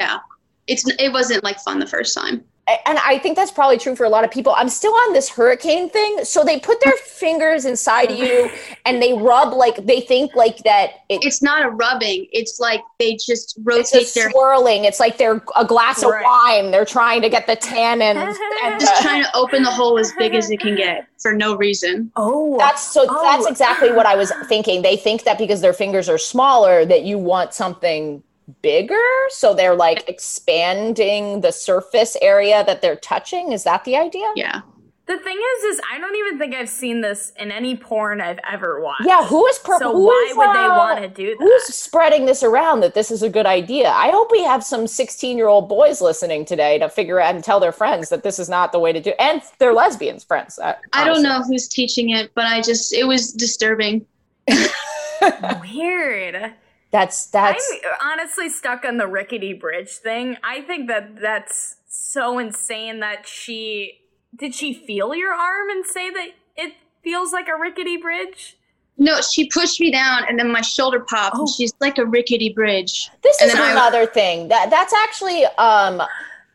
[SPEAKER 6] yeah. It's it wasn't like fun the first time.
[SPEAKER 3] A- and I think that's probably true for a lot of people. I'm still on this hurricane thing. So they put their fingers inside of you and they rub like they think like that it,
[SPEAKER 6] It's not a rubbing. It's like they just
[SPEAKER 3] it's a
[SPEAKER 6] rotate their
[SPEAKER 3] swirling. It's like they're a glass
[SPEAKER 2] Right.
[SPEAKER 3] of wine. They're trying to get the tannins. and
[SPEAKER 6] just
[SPEAKER 3] uh,
[SPEAKER 6] trying to open the hole as big as it can get for no reason.
[SPEAKER 2] Oh.
[SPEAKER 3] that's so
[SPEAKER 2] Oh.
[SPEAKER 3] that's exactly what I was thinking. They think that because their fingers are smaller that you want something bigger. So they're like expanding the surface area that they're touching. Is that the idea?
[SPEAKER 6] Yeah.
[SPEAKER 2] the thing is, is I don't even think I've seen this in any porn I've ever watched.
[SPEAKER 3] Yeah, who is pro-
[SPEAKER 2] So
[SPEAKER 3] who
[SPEAKER 2] why
[SPEAKER 3] is,
[SPEAKER 2] would they
[SPEAKER 3] uh,
[SPEAKER 2] want to do that?
[SPEAKER 3] Who's spreading this around that this is a good idea? I hope we have some 16 year old boys listening today to figure out and tell their friends that this is not the way to do and their lesbians friends. uh,
[SPEAKER 6] I don't know who's teaching it, but I just it was disturbing.
[SPEAKER 2] Weird.
[SPEAKER 3] That's that's
[SPEAKER 2] I'm honestly stuck on the rickety bridge thing. I think that that's so insane that she did she feel your arm and say that it feels like a rickety bridge?
[SPEAKER 6] No, she pushed me down and then my shoulder popped
[SPEAKER 2] Oh.
[SPEAKER 6] and she's like a rickety bridge.
[SPEAKER 3] this
[SPEAKER 6] and
[SPEAKER 3] is
[SPEAKER 6] then I-
[SPEAKER 3] another thing. That that's actually um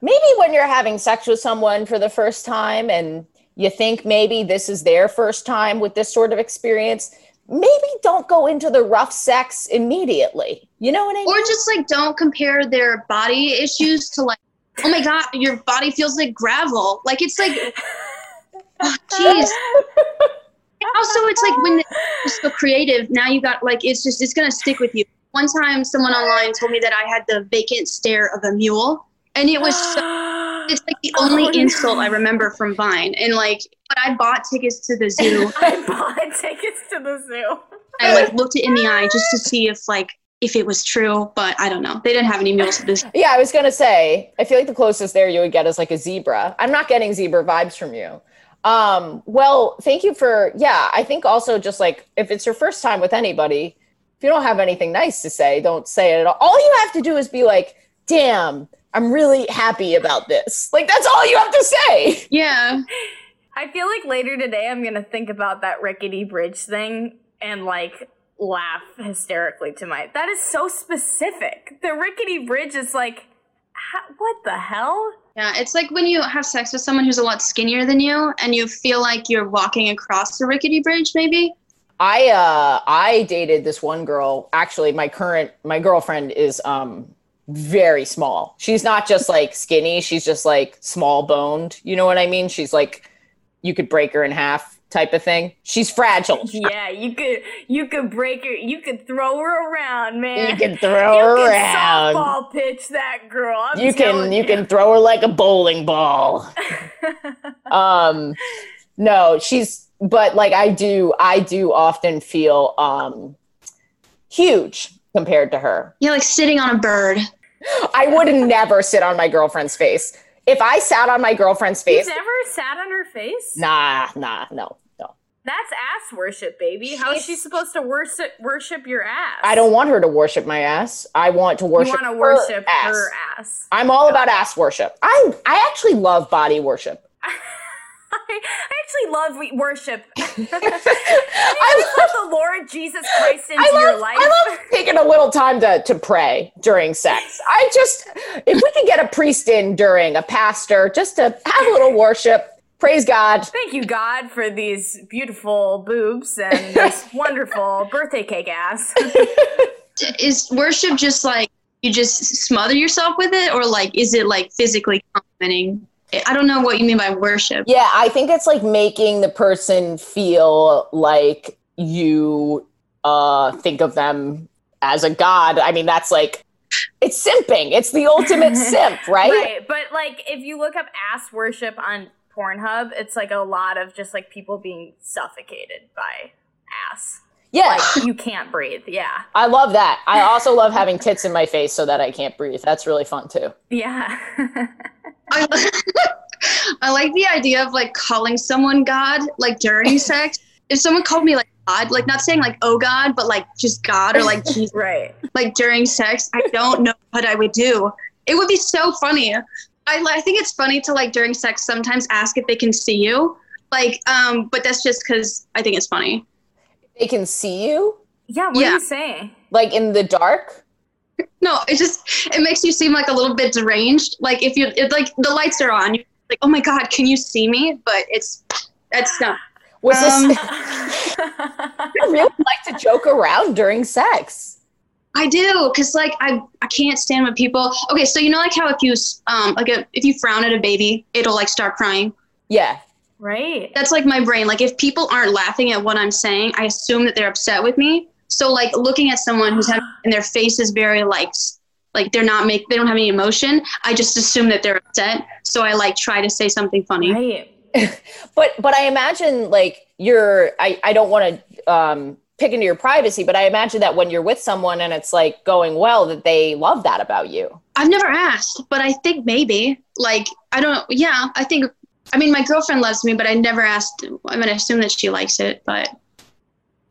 [SPEAKER 3] maybe when you're having sex with someone for the first time and you think maybe this is their first time with this sort of experience, maybe don't go into the rough sex immediately. You know what I mean?
[SPEAKER 6] Or just like don't compare their body issues to like, oh my god, your body feels like gravel. Like it's like, oh, jeez. also, it's like when you're so creative, now you got like it's just it's gonna stick with you. One time, someone online told me that I had the vacant stare of a mule, and it was so, it's like the only
[SPEAKER 2] Oh, no.
[SPEAKER 6] insult I remember from Vine. And like, but I bought tickets to the zoo.
[SPEAKER 2] I bought tickets to the zoo.
[SPEAKER 6] I like looked it in the eye just to see if like if it was true, but I don't know. They didn't have any mules at this.
[SPEAKER 3] Yeah, I was gonna say. I feel like the closest there you would get is like a zebra. I'm not getting zebra vibes from you. Um, well, thank you for. Yeah, I think also just like if it's your first time with anybody, if you don't have anything nice to say, don't say it at all. All you have to do is be like, "Damn, I'm really happy about this." Like that's all you have to say.
[SPEAKER 6] Yeah.
[SPEAKER 2] I feel like later today I'm gonna think about that rickety bridge thing and like laugh hysterically to my. That is so specific. The rickety bridge is like, ha- what the hell?
[SPEAKER 6] Yeah, it's like when you have sex with someone who's a lot skinnier than you and you feel like you're walking across the rickety bridge, maybe.
[SPEAKER 3] I uh I dated this one girl. Actually, my current my girlfriend is um very small. She's not just like skinny, she's just like small boned. You know what I mean? She's like you could break her in half type of thing. She's fragile.
[SPEAKER 2] Yeah, you could you could break her, you could throw her around, man.
[SPEAKER 3] You can throw her
[SPEAKER 2] can
[SPEAKER 3] around.
[SPEAKER 2] softball pitch that girl. I'm
[SPEAKER 3] You can
[SPEAKER 2] telling
[SPEAKER 3] you can throw her like a bowling ball. um no, she's but like I do I do often feel um huge compared to her.
[SPEAKER 6] Yeah, like sitting on a bird.
[SPEAKER 3] I would never sit on my girlfriend's face. If I sat on my girlfriend's
[SPEAKER 2] You've
[SPEAKER 3] face,
[SPEAKER 2] never sat on her face?
[SPEAKER 3] nah, nah, no, no.
[SPEAKER 2] That's ass worship, baby. How is she supposed to worship worship your ass?
[SPEAKER 3] I don't want her to worship my ass. I want to worship.
[SPEAKER 2] You want to
[SPEAKER 3] her
[SPEAKER 2] worship
[SPEAKER 3] ass.
[SPEAKER 2] her ass.
[SPEAKER 3] I'm all about ass worship. I I actually love body worship.
[SPEAKER 2] I, I actually love worship.
[SPEAKER 3] I
[SPEAKER 2] love let the Lord Jesus Christ into
[SPEAKER 3] I love,
[SPEAKER 2] your life.
[SPEAKER 3] I love taking a little time to, to pray during sex. I just, if we could get a priest in during a pastor, just to have a little worship, praise God.
[SPEAKER 2] Thank you, God, for these beautiful boobs and this wonderful birthday cake ass.
[SPEAKER 6] Is worship just like you just smother yourself with it, or like is it like physically complimenting? I don't know what you mean by worship.
[SPEAKER 3] Yeah, I think it's like making the person feel like you uh, think of them as a god. I mean, that's like, it's simping. It's the ultimate simp, right?
[SPEAKER 2] right. But like if you look up ass worship on Pornhub, it's like a lot of just like people being suffocated by ass.
[SPEAKER 3] Yeah,
[SPEAKER 2] Like you can't breathe. Yeah.
[SPEAKER 3] I love that. I also love having tits in my face so that I can't breathe. That's really fun too.
[SPEAKER 2] Yeah.
[SPEAKER 6] I, I like the idea of like calling someone God like during sex. If someone called me like God, like not saying like oh God, but like just God or like Jesus,
[SPEAKER 2] right.
[SPEAKER 6] like during sex, I don't know what I would do. It would be so funny. I, I think it's funny to like during sex sometimes ask if they can see you, like um, but that's just because I think it's funny.
[SPEAKER 3] They can see you
[SPEAKER 2] Yeah, what
[SPEAKER 6] Yeah.
[SPEAKER 2] are you saying?
[SPEAKER 3] like in the dark.
[SPEAKER 6] No, it just it makes you seem like a little bit deranged. Like if you it, like the lights are on, you're like oh my God, can you see me? But it's that's not.
[SPEAKER 3] Was
[SPEAKER 6] Um,
[SPEAKER 3] this? I really like to joke around during sex.
[SPEAKER 6] I do, cause like I I can't stand when people. Okay, so you know like how if you um like a, if you frown at a baby, it'll like start crying.
[SPEAKER 3] Yeah,
[SPEAKER 2] right.
[SPEAKER 6] That's like my brain. Like if people aren't laughing at what I'm saying, I assume that they're upset with me. So like looking at someone who's having and their face is very like like they're not make they don't have any emotion. I just assume that they're upset. So I like try to say something funny.
[SPEAKER 2] Right.
[SPEAKER 3] but but I imagine like you're. I I don't want to um, pick into your privacy, but I imagine that when you're with someone and it's like going well, that they love that about you.
[SPEAKER 6] I've never asked, but I think maybe. Like I don't. Yeah, I think. I mean, my girlfriend loves me, but I never asked. I mean, I assume that she likes it, but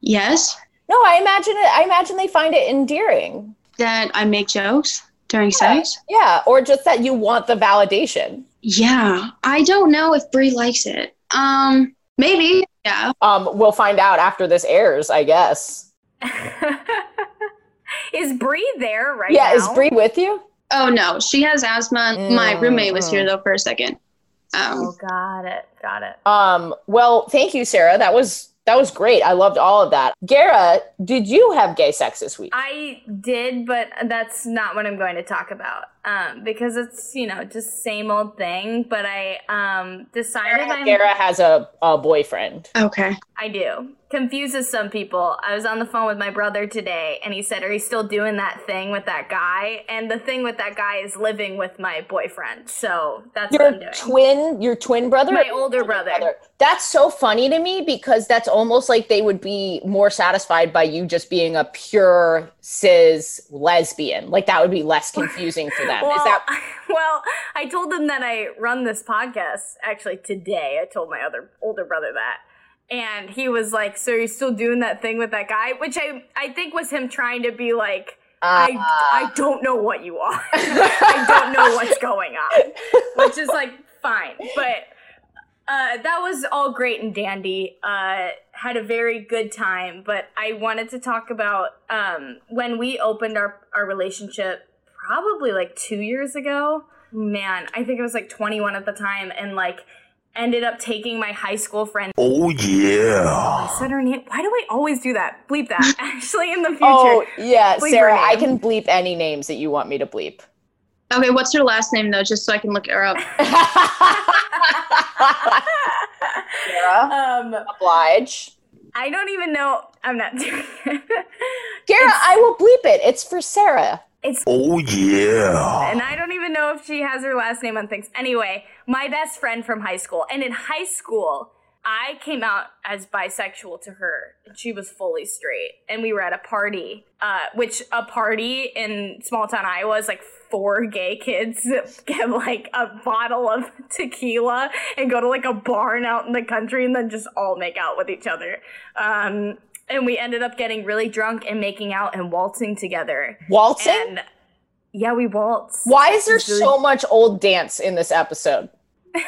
[SPEAKER 6] yes,
[SPEAKER 3] No, I imagine it. I imagine they find it endearing.
[SPEAKER 6] that I make jokes during
[SPEAKER 3] Yeah.
[SPEAKER 6] sex.
[SPEAKER 3] Yeah, or just that you want the validation.
[SPEAKER 6] Yeah, I don't know if Brie likes it. Um, maybe. Yeah.
[SPEAKER 3] Um, we'll find out after this airs, I guess.
[SPEAKER 2] is Brie there right
[SPEAKER 3] yeah,
[SPEAKER 2] now?
[SPEAKER 3] Yeah, is Brie with you?
[SPEAKER 6] Oh no, she has asthma. My
[SPEAKER 3] Mm,
[SPEAKER 6] roommate was
[SPEAKER 3] mm.
[SPEAKER 6] here though for a second. Um,
[SPEAKER 2] Oh, got it. Got it.
[SPEAKER 3] Um, well, thank you, Sarah. That was that was great. I loved all of that. Gara, did you have gay sex this week?
[SPEAKER 2] I did, but that's not what I'm going to talk about. Um, because it's you know just same old thing. But I um, decided I'm,
[SPEAKER 3] Gara has a, a boyfriend.
[SPEAKER 6] Okay.
[SPEAKER 2] I do confuses some people. I was on the phone with my brother today, and he said, "Are you still doing that thing with that guy?" And the thing with that guy is living with my boyfriend. So that's what I'm
[SPEAKER 3] Your
[SPEAKER 2] doing.
[SPEAKER 3] twin, your twin brother,
[SPEAKER 2] my older brother.
[SPEAKER 3] That's so funny to me because that's almost like they would be more satisfied by you just being a pure cis lesbian. Like that would be less confusing for them.
[SPEAKER 2] Well,
[SPEAKER 3] Is that
[SPEAKER 2] well, I told them that I run this podcast actually today. I told my other older brother that. And he was like, "So you're still doing that thing with that guy?" Which I I think was him trying to be like, I I don't know what you are. I don't know what's going on. Which is like fine, but uh, that was all great and dandy. Uh, had a very good time, but I wanted to talk about um, when we opened our our relationship, probably like two years ago. Man, I think I was like 21 at the time, and like ended up taking my high school friend.
[SPEAKER 8] Oh yeah.
[SPEAKER 2] I said her name. Why do I always do that? Bleep that. Actually, in the future.
[SPEAKER 3] Oh yeah,
[SPEAKER 2] Bleep
[SPEAKER 3] Sarah, I can bleep any names that you want me to bleep.
[SPEAKER 6] Okay, what's her last name though, just so I can look her up?
[SPEAKER 3] Sarah,
[SPEAKER 2] um,
[SPEAKER 3] oblige.
[SPEAKER 2] I don't even know. I'm not doing it.
[SPEAKER 3] Gara, I will bleep it. It's for Sarah.
[SPEAKER 2] It's
[SPEAKER 8] Oh yeah.
[SPEAKER 2] and I don't even know if she has her last name on things. Anyway, my best friend from high school, and in high school, I came out as bisexual to her, and she was fully straight. And we were at a party, uh, which a party in small town Iowa is like four gay kids get like a bottle of tequila and go to like a barn out in the country and then just all make out with each other. Um, and we ended up getting really drunk and making out and waltzing together.
[SPEAKER 3] Waltzing?
[SPEAKER 2] And yeah, we waltz.
[SPEAKER 3] Why is there so much old dance in this episode?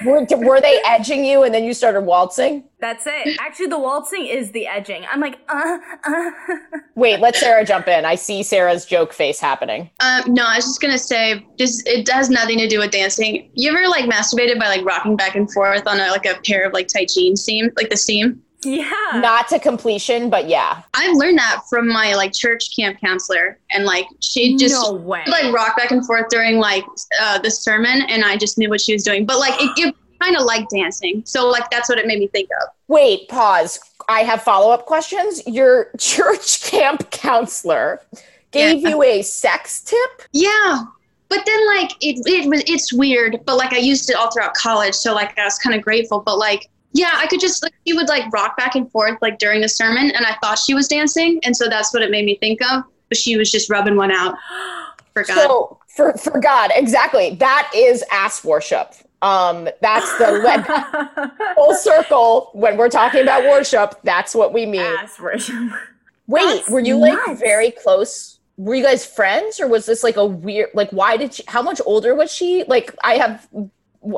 [SPEAKER 3] Were, were they edging you and then you started waltzing?
[SPEAKER 2] That's it. Actually, the waltzing is the edging. I'm like, uh, uh.
[SPEAKER 3] Wait, let Sarah jump in. I see Sarah's joke face happening.
[SPEAKER 6] Um, no, I was just gonna say, just it has nothing to do with dancing. You ever like masturbated by like rocking back and forth on a, like a pair of like tight jeans seam, like the seam?
[SPEAKER 2] Yeah.
[SPEAKER 3] Not to completion, but yeah.
[SPEAKER 6] I've learned that from my like church camp counselor, and like she just
[SPEAKER 2] no way.
[SPEAKER 6] like rock back and forth during like uh, the sermon, and I just knew what she was doing. But like it, it kind of like dancing, so like that's what it made me think of.
[SPEAKER 3] Wait, pause. I have follow up questions. Your church camp counselor gave
[SPEAKER 6] Yeah.
[SPEAKER 3] you a sex tip?
[SPEAKER 6] Yeah. But then like it it was it's weird, but like I used it all throughout college, so like I was kind of grateful. But like yeah, I could just like she would like rock back and forth like during the sermon, and I thought she was dancing, and so that's what it made me think of. But she was just rubbing one out for God.
[SPEAKER 3] So for for God, exactly. That is ass worship. Um, that's the full circle. When we're talking about worship, that's what we mean.
[SPEAKER 2] Ass worship.
[SPEAKER 3] Wait,
[SPEAKER 2] That's
[SPEAKER 3] were you like very close? Were you guys friends, or was this like a weird? Like, why did she? How much older was she? Like, I have,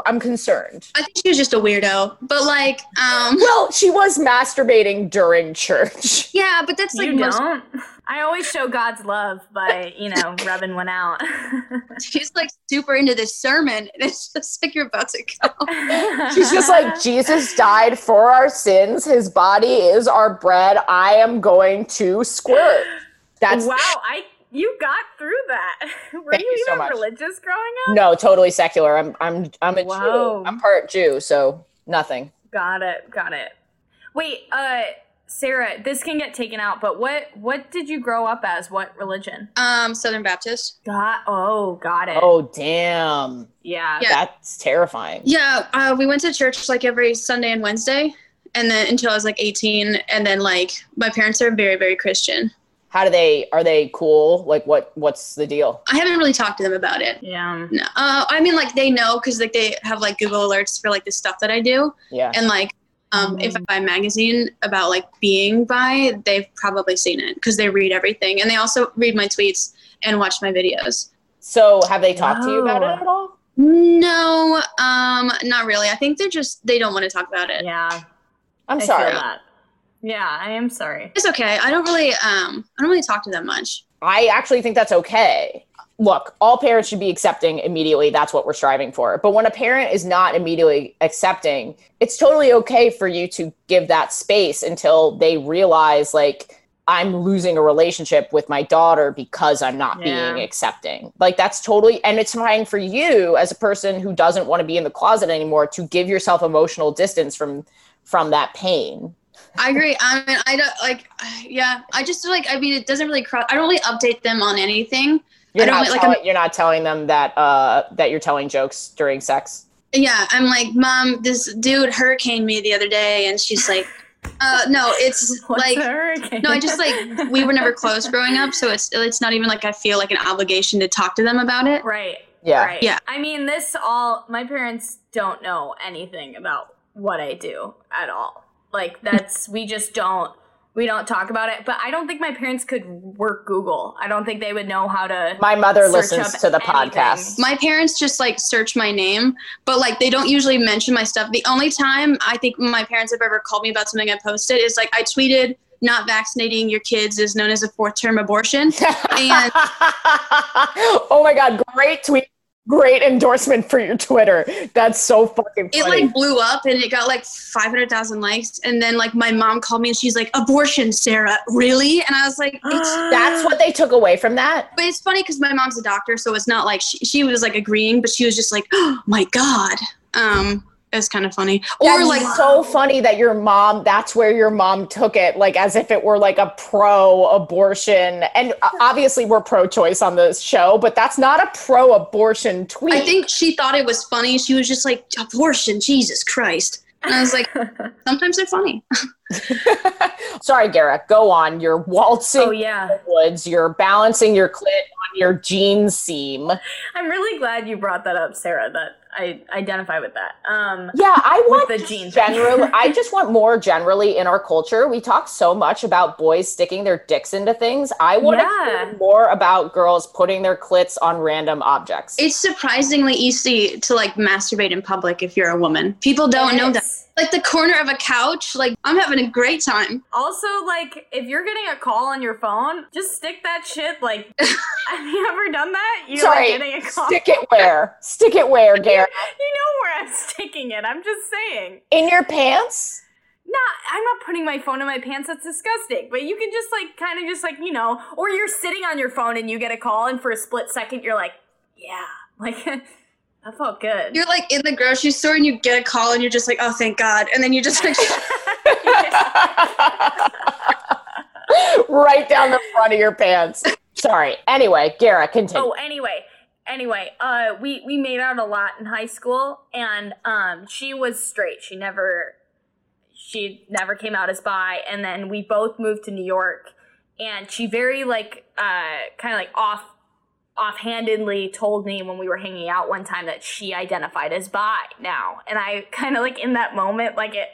[SPEAKER 3] I'm concerned.
[SPEAKER 6] I think she was just a weirdo. But like, um,
[SPEAKER 3] Well, she was masturbating during church.
[SPEAKER 6] yeah, but that's like
[SPEAKER 2] you
[SPEAKER 6] most,
[SPEAKER 2] don't. I always show God's love by you know rubbing one out.
[SPEAKER 6] she's like super into this sermon, and it's just like you're about to go.
[SPEAKER 3] She's just like, Jesus died for our sins. His body is our bread. I am going to squirt. That's
[SPEAKER 2] wow. I you got through that. Were
[SPEAKER 3] Thank
[SPEAKER 2] you
[SPEAKER 3] you so
[SPEAKER 2] even
[SPEAKER 3] much.
[SPEAKER 2] religious growing up?
[SPEAKER 3] no, totally secular. I'm, I'm, I'm a
[SPEAKER 2] Wow.
[SPEAKER 3] Jew. I'm part Jew, so nothing.
[SPEAKER 2] Got it. Got it. Wait, uh, Sarah, this can get taken out, but what what did you grow up as? What religion?
[SPEAKER 6] Um, Southern Baptist.
[SPEAKER 2] Got oh, got it.
[SPEAKER 3] Oh, damn.
[SPEAKER 2] yeah.
[SPEAKER 6] Yeah.
[SPEAKER 3] That's terrifying.
[SPEAKER 6] Yeah, uh, we went to church like every Sunday and Wednesday, and then until I was like 18, and then like my parents are very, very Christian.
[SPEAKER 3] How do they, are they cool? Like, what, what's the deal?
[SPEAKER 6] I haven't really talked to them about it.
[SPEAKER 2] Yeah.
[SPEAKER 6] No, uh, I mean like they know because like they have like Google alerts for like the stuff that I do,
[SPEAKER 3] Yeah.
[SPEAKER 6] and like um, if I buy a magazine about like being bi, they've probably seen it because they read everything, and they also read my tweets and watch my videos.
[SPEAKER 3] So have they talked to you about it at all?
[SPEAKER 6] No, um, not really. I think they're just they don't want to talk about it.
[SPEAKER 2] Yeah.
[SPEAKER 3] I'm
[SPEAKER 2] I
[SPEAKER 3] sorry.
[SPEAKER 2] Feel that. Yeah, I am sorry.
[SPEAKER 6] It's okay. I don't really um, I don't really talk to them much.
[SPEAKER 3] I actually think that's okay. Look, all parents should be accepting immediately. That's what we're striving for. But when a parent is not immediately accepting, it's totally okay for you to give that space until they realize, like, I'm losing a relationship with my daughter because I'm not
[SPEAKER 2] Yeah.
[SPEAKER 3] being accepting. Like that's totally and it's fine for you as a person who doesn't want to be in the closet anymore to give yourself emotional distance from from that pain.
[SPEAKER 6] I agree. I mean, I don't like. Yeah, I just feel like. I mean, it doesn't really cross. I don't really update them on anything.
[SPEAKER 3] You're
[SPEAKER 6] I don't
[SPEAKER 3] not
[SPEAKER 6] like-
[SPEAKER 3] telling, you're not telling them that uh that you're telling jokes during sex.
[SPEAKER 6] Yeah, I'm like, mom, this dude hurricaned me the other day, and she's like, uh, no, it's
[SPEAKER 2] What's
[SPEAKER 6] like. No, I just like we were never close growing up, so it's it's not even like I feel like an obligation to talk to them about it.
[SPEAKER 2] right.
[SPEAKER 3] Yeah.
[SPEAKER 2] Right.
[SPEAKER 6] Yeah.
[SPEAKER 2] I mean, this all my parents don't know anything about what I do at all. Like that's we just don't we don't talk about it. But I don't think my parents could work Google. I don't think they would know how to
[SPEAKER 3] My mother
[SPEAKER 2] Search
[SPEAKER 3] listens to the
[SPEAKER 2] anything.
[SPEAKER 3] podcast.
[SPEAKER 6] My parents just like search my name, but like they don't usually mention my stuff. The only time I think my parents have ever called me about something I posted is like I tweeted not vaccinating your kids is known as a fourth term abortion. And
[SPEAKER 3] oh my god, great tweet. Great endorsement for your Twitter. That's so fucking
[SPEAKER 6] it like blew up and it got like 500,000 likes. And then like my mom called me and she's like, abortion, Sarah, really? And I was like, it's,
[SPEAKER 3] That's what they took away from that.
[SPEAKER 6] but it's funny because my mom's a doctor. So it's not like she, she was like agreeing, but she was just like, oh my God. Um, it was kind of funny. Or
[SPEAKER 3] That's
[SPEAKER 6] like,
[SPEAKER 3] so funny that your mom, that's where your mom took it, like as if it were like a pro abortion. And uh, obviously, we're pro choice on this show, but that's not a pro abortion tweet.
[SPEAKER 6] I think she thought it was funny. She was just like, abortion, Jesus Christ. And I was like, sometimes they're funny.
[SPEAKER 3] Sorry, Gara, go on. You're waltzing
[SPEAKER 2] Oh yeah.
[SPEAKER 3] the woods, you're balancing your clit on your jean seam.
[SPEAKER 2] I'm really glad you brought that up, Sarah, that I identify with that. Um
[SPEAKER 3] Yeah, I want
[SPEAKER 2] the
[SPEAKER 3] just
[SPEAKER 2] jean thing.
[SPEAKER 3] generally. I just want more generally in our culture. We talk so much about boys sticking their dicks into things. I want to hear more about girls putting their clits on random objects.
[SPEAKER 6] It's surprisingly easy to like masturbate in public if you're a woman. People don't know that.
[SPEAKER 2] Yes.
[SPEAKER 6] Like the corner of a couch, like I'm having a great time.
[SPEAKER 2] Also, like, if you're getting a call on your phone, just stick that shit. Like, have you ever done that? You're
[SPEAKER 3] Sorry,
[SPEAKER 2] like, getting a call.
[SPEAKER 3] Stick it where? Stick it where, Gara?
[SPEAKER 2] You know where I'm sticking it. I'm just saying.
[SPEAKER 3] In your pants?
[SPEAKER 2] Not, I'm not putting my phone in my pants. That's disgusting. But you can just like, kind of just like, you know, or you're sitting on your phone and you get a call, and for a split second, you're like, yeah, like that felt good.
[SPEAKER 6] You're like in the grocery store and you get a call and you're just like, oh, thank God. And then you just like,
[SPEAKER 3] right down the front of your pants. Sorry. Anyway, Gara, continue.
[SPEAKER 2] Oh, anyway, anyway, uh, we we made out a lot in high school, and um, she was straight. She never, she never came out as bi. And then we both moved to New York, and she very like, uh, kind of like off, offhandedly told me when we were hanging out one time that she identified as bi now, and I kind of like in that moment, like it,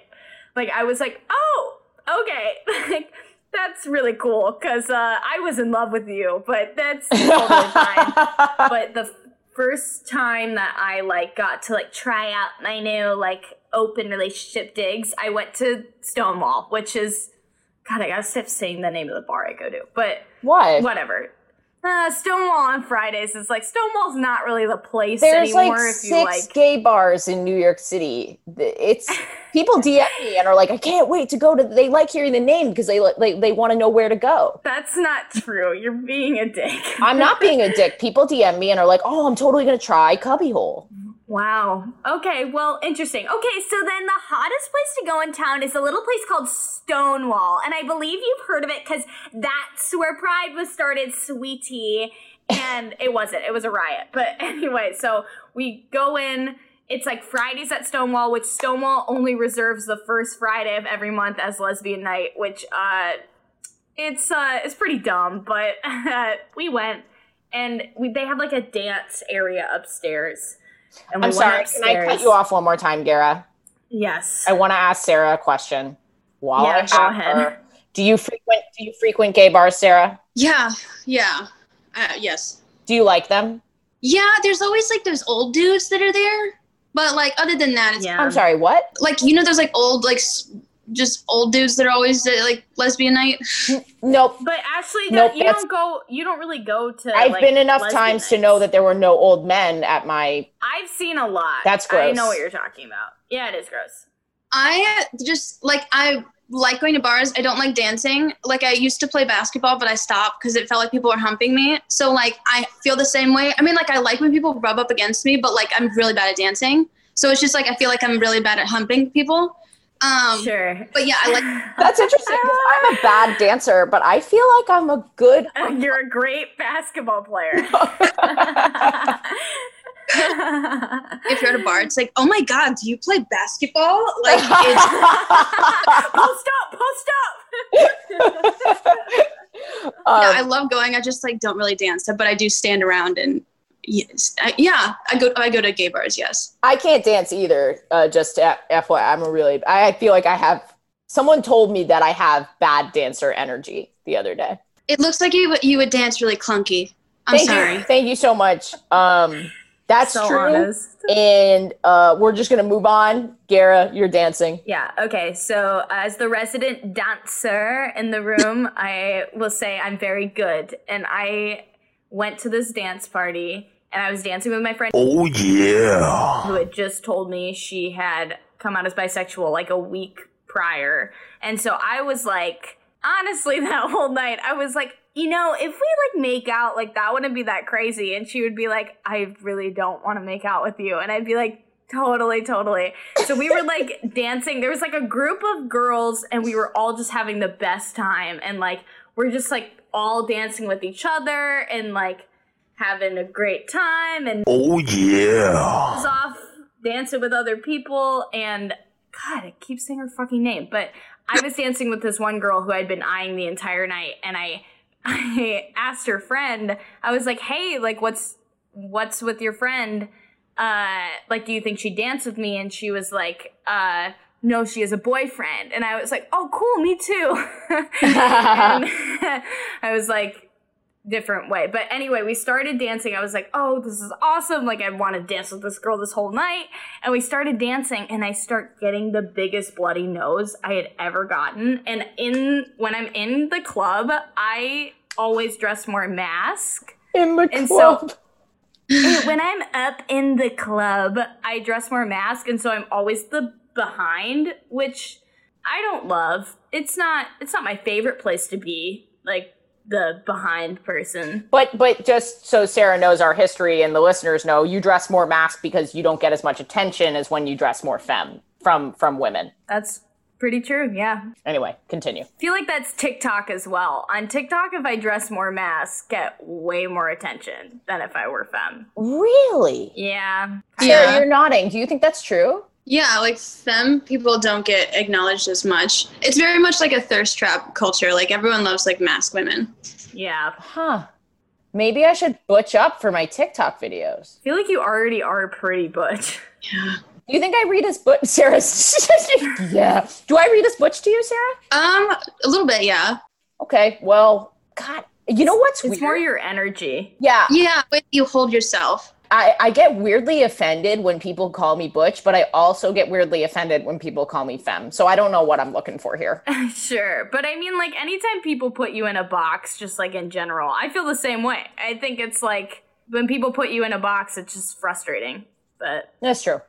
[SPEAKER 2] like I was like, oh, okay, like. That's really cool because uh, I was in love with you, but that's totally fine but the first time that I like got to like try out my new like open relationship digs, I went to Stonewall, which is God, I gotta stop saying the name of the bar I go to, but
[SPEAKER 3] what?
[SPEAKER 2] whatever. Uh, Stonewall on Fridays is like Stonewall's not really the place
[SPEAKER 3] There's like
[SPEAKER 2] anymore. if
[SPEAKER 3] six
[SPEAKER 2] you like,
[SPEAKER 3] gay bars in New York City. It's people DM me and are like, I can't wait to go to. They like hearing the name because they like they, they want to know where to go.
[SPEAKER 2] that's not true. You're being a dick.
[SPEAKER 3] I'm not being a dick. People DM me and are like, oh, I'm totally gonna try Cubbyhole.
[SPEAKER 2] Wow. Okay, well, interesting. Okay, so then the hottest place to go in town is a little place called Stonewall. And I believe you've heard of it because that's where Pride was started, sweetie. And it wasn't, it was a riot. But anyway, so we go in. It's like Fridays at Stonewall, which Stonewall only reserves the first Friday of every month as lesbian night, which uh it's uh it's pretty dumb, but we went and we they have like a dance area upstairs. And we
[SPEAKER 3] I'm sorry. Can I cut you off one more time, Gara?
[SPEAKER 2] Yes.
[SPEAKER 3] I want to ask Sarah a question. While
[SPEAKER 2] Yeah,
[SPEAKER 3] I
[SPEAKER 2] go ahead.
[SPEAKER 3] her, do you frequent do you frequent gay bars, Sarah?
[SPEAKER 6] yeah, yeah, uh, yes.
[SPEAKER 3] Do you like them?
[SPEAKER 6] Yeah, there's always like those old dudes that are there. But like other than that, it's
[SPEAKER 2] yeah.
[SPEAKER 3] I'm sorry. What?
[SPEAKER 6] like, you know, those like old, like s- just old dudes that are always at like lesbian night.
[SPEAKER 3] Nope.
[SPEAKER 2] But Ashley,
[SPEAKER 3] Nope,
[SPEAKER 2] you don't go. You don't really go to.
[SPEAKER 3] I've
[SPEAKER 2] like,
[SPEAKER 3] been enough
[SPEAKER 2] lesbian
[SPEAKER 3] times to know that there were no old men at my.
[SPEAKER 2] I've seen a lot.
[SPEAKER 3] That's gross.
[SPEAKER 2] I know what you're talking about. Yeah, it is gross.
[SPEAKER 6] I uh, just like I like going to bars. I don't like dancing. Like I used to play basketball, but I stopped because it felt like people were humping me. So like I feel the same way. I mean, like I like when people rub up against me, but like I'm really bad at dancing. So it's just like I feel like I'm really bad at humping people. Um,
[SPEAKER 2] Sure.
[SPEAKER 6] But yeah, I like.
[SPEAKER 3] That's interesting because I'm a bad dancer, but I feel like I'm a good.
[SPEAKER 2] You're a great basketball player.
[SPEAKER 6] If you're at a bar, it's like, oh my god, do you play basketball? Like, it's,
[SPEAKER 2] post up, post up.
[SPEAKER 3] Um,
[SPEAKER 6] yeah, I love going. I just like don't really dance, but I do stand around and yes, I, yeah, I go. I go to gay bars. Yes.
[SPEAKER 3] I can't dance either. Uh, just F- FYI, I'm a really. I feel like I have. Someone told me that I have bad dancer energy the other day.
[SPEAKER 6] It looks like you would- you would dance really clunky. I'm
[SPEAKER 3] Thank
[SPEAKER 6] sorry.
[SPEAKER 3] you. Thank you so much. Um, that's
[SPEAKER 2] so
[SPEAKER 3] true.
[SPEAKER 2] honest.
[SPEAKER 3] And uh, we're just gonna move on. Gara, you're dancing.
[SPEAKER 2] Yeah, okay. So, as the resident dancer in the room, I will say I'm very good. And I went to this dance party and I was dancing with my friend
[SPEAKER 8] Oh yeah.
[SPEAKER 2] who had just told me she had come out as bisexual like a week prior. And so I was like, honestly, that whole night, I was like, you know, if we like make out, like that wouldn't be that crazy. And she would be like, I really don't want to make out with you. And I'd be like, totally, totally. So we were like dancing. There was like a group of girls, and we were all just having the best time. And like, we're just like all dancing with each other and like having a great time. And
[SPEAKER 8] Oh yeah.
[SPEAKER 2] was off dancing with other people and God, I keep saying her fucking name, but I was dancing with this one girl who I'd been eyeing the entire night and I I asked her friend, I was like, "Hey, like what's what's with your friend? Uh like do you think she'd dance with me?" And she was like, uh no, she has a boyfriend. And I was like, oh, cool, me too. I was like, different way. But anyway, we started dancing. I was like, oh, this is awesome. Like, I want to dance with this girl this whole night. And we started dancing, and I start getting the biggest bloody nose I had ever gotten. And in when I'm in the club, I always dress more mask.
[SPEAKER 3] In the
[SPEAKER 2] And so-
[SPEAKER 3] club.
[SPEAKER 2] And when I'm up in the club, I dress more mask, and so I'm always the behind, which I don't love. It's not it's not my favorite place to be, like the behind person.
[SPEAKER 3] But but just so Sarah knows our history and the listeners know, you dress more mask because you don't get as much attention as when you dress more femme from from women.
[SPEAKER 2] That's pretty true, yeah.
[SPEAKER 3] Anyway, continue.
[SPEAKER 2] I feel like that's TikTok as well. On TikTok, if I dress more mask, get way more attention than if I were femme.
[SPEAKER 3] Really?
[SPEAKER 2] Yeah.
[SPEAKER 3] Sarah,
[SPEAKER 6] Yeah.
[SPEAKER 3] you're nodding. Do you think that's true?
[SPEAKER 6] Yeah, like femme people don't get acknowledged as much. It's very much like a thirst trap culture. Like everyone loves like mask women.
[SPEAKER 2] Yeah.
[SPEAKER 3] Huh. Maybe I should butch up for my TikTok videos.
[SPEAKER 2] I feel like you already are pretty butch.
[SPEAKER 6] Yeah.
[SPEAKER 3] Do you think I read as butch? Sarah, yeah. Do I read as butch to you, Sarah?
[SPEAKER 6] Um, a little bit, yeah.
[SPEAKER 3] Okay. Well, God, you know what's
[SPEAKER 2] It's
[SPEAKER 3] weird?
[SPEAKER 2] more your energy.
[SPEAKER 3] yeah,
[SPEAKER 6] Yeah, but you hold yourself.
[SPEAKER 3] I, I get weirdly offended when people call me butch, but I also get weirdly offended when people call me femme. So I don't know what I'm looking for here.
[SPEAKER 2] Sure, but I mean, like, anytime people put you in a box, just like in general, I feel the same way. I think it's like when people put you in a box, it's just frustrating. But
[SPEAKER 3] That's true.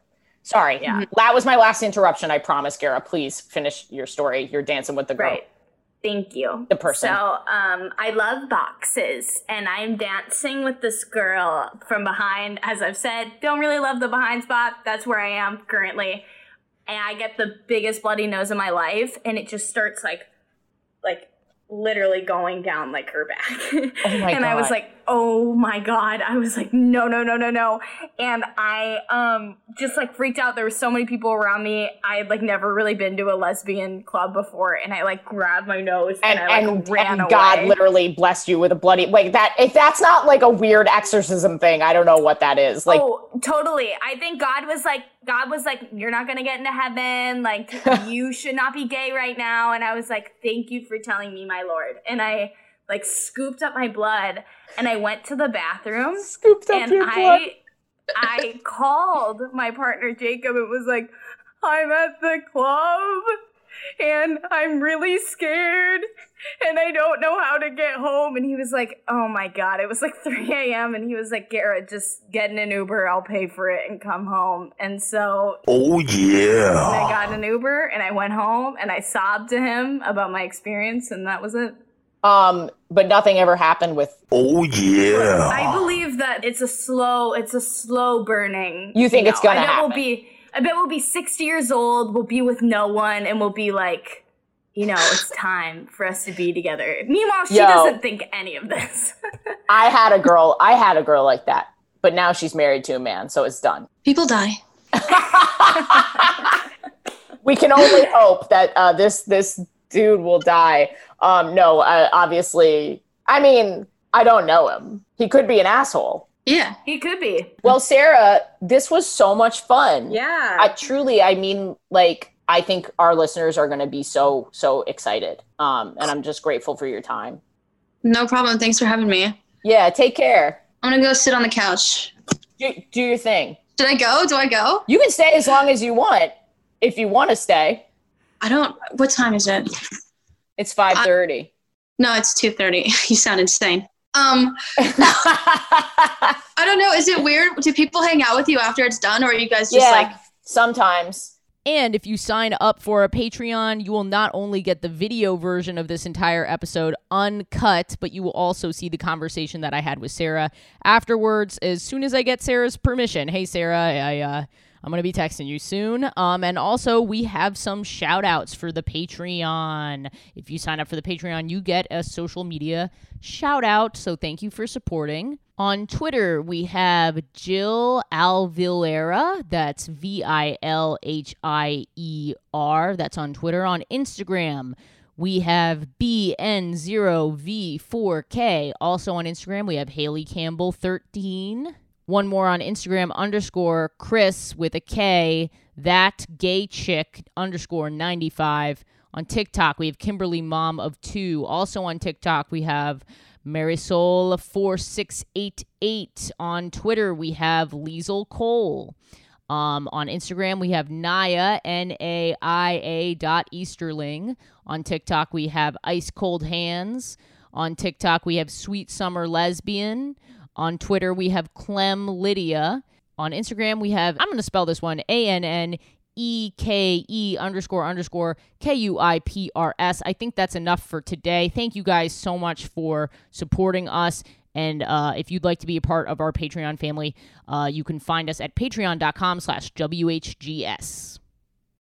[SPEAKER 3] Sorry.
[SPEAKER 2] Yeah.
[SPEAKER 3] That was my last interruption. I promise, Gara. Please finish your story. You're dancing with the girl.
[SPEAKER 2] right, thank you.
[SPEAKER 3] The person.
[SPEAKER 2] So, um, I love boxes, and I'm dancing with this girl from behind. As I've said, don't really love the behind spot. That's where I am currently, and I get the biggest bloody nose of my life, and it just starts like, like literally going down like her back.
[SPEAKER 3] Oh my
[SPEAKER 2] and I was like, oh my god. I was like, no, no, no, no, no. And I um just like freaked out. There were so many people around me. I had like never really been to a lesbian club before, and I like grabbed my nose and,
[SPEAKER 3] and
[SPEAKER 2] I like
[SPEAKER 3] and,
[SPEAKER 2] ran
[SPEAKER 3] and
[SPEAKER 2] away.
[SPEAKER 3] God literally blessed you with a bloody like that. If that's not like a weird exorcism thing, I don't know what that is. Like,
[SPEAKER 2] oh, totally. I think God was like, God was like, you're not gonna get into heaven. Like, you should not be gay right now. And I was like, thank you for telling me, my Lord. And I like scooped up my blood and I went to the bathroom
[SPEAKER 3] scooped up
[SPEAKER 2] and
[SPEAKER 3] your blood.
[SPEAKER 2] I I called my partner Jacob and was like, I'm at the club and I'm really scared and I don't know how to get home. And he was like, Oh my God. It was like 3 a.m. And he was like, Gara, just get in an Uber. I'll pay for it and come home. And so
[SPEAKER 8] Oh yeah.
[SPEAKER 2] I got an Uber and I went home and I sobbed to him about my experience. And that was it.
[SPEAKER 9] Um, but nothing ever happened with.
[SPEAKER 8] Oh yeah.
[SPEAKER 2] I believe that it's a slow, it's a slow burning.
[SPEAKER 9] You think it's gonna
[SPEAKER 2] I bet
[SPEAKER 9] happen?
[SPEAKER 2] we'll be, I bet we'll be 60 years old. We'll be with no one, and we'll be like, you know, it's time for us to be together. Meanwhile, she
[SPEAKER 9] Yo.
[SPEAKER 2] doesn't think any of this.
[SPEAKER 9] I had a girl. I had a girl like that, but now she's married to a man, so it's done.
[SPEAKER 6] People die.
[SPEAKER 9] we can only hope that uh, this this dude will die. Um, no, uh, obviously. I mean, I don't know him. He could be an asshole.
[SPEAKER 6] Yeah.
[SPEAKER 2] he could be.
[SPEAKER 9] Well, Sarah, this was so much fun.
[SPEAKER 2] Yeah.
[SPEAKER 9] I truly, I mean, like, I think our listeners are going to be so so excited. Um, and I'm just grateful for your time.
[SPEAKER 6] No problem. Thanks for having me.
[SPEAKER 9] Yeah, take care.
[SPEAKER 6] I'm gonna go sit on the couch.
[SPEAKER 9] Do, do your thing.
[SPEAKER 6] Did I go? Do I go?
[SPEAKER 9] You can stay as long as you want if you want to stay.
[SPEAKER 6] I don't. What time is it?
[SPEAKER 9] It's five thirty.
[SPEAKER 6] No, it's two thirty. You sound insane. Um, I don't know. Is it weird? Do people hang out with you after it's done, or are you guys just
[SPEAKER 9] yeah,
[SPEAKER 6] like?
[SPEAKER 9] sometimes.
[SPEAKER 3] And if you sign up for a Patreon, you will not only get the video version of this entire episode uncut, but you will also see the conversation that I had with Sarah afterwards as soon as I get Sarah's permission. Hey Sarah, I uh I'm going to be texting you soon. Um and also we have some shout outs for the Patreon. If you sign up for the Patreon, you get a social media shout out. So thank you for supporting. On Twitter, we have Jill Alvilera. That's V I L H I E R. That's on Twitter. On Instagram, we have BN0V4K. Also on Instagram, we have Haley Campbell 13. One more on Instagram underscore Chris with a K. That gay chick underscore 95. On TikTok, we have Kimberly Mom of Two. Also on TikTok, we have Marisol4688. On Twitter, we have Liesel Cole. Um, on Instagram, we have Naya, N A I A dot Easterling. On TikTok, we have Ice Cold Hands. On TikTok, we have Sweet Summer Lesbian. On Twitter, we have Clem Lydia. On Instagram, we have, I'm going to spell this one, A N N E K E underscore underscore K U I P R S. I think that's enough for today. Thank you guys so much for supporting us. And uh, if you'd like to be a part of our Patreon family, uh, you can find us at patreon.com slash WHGS.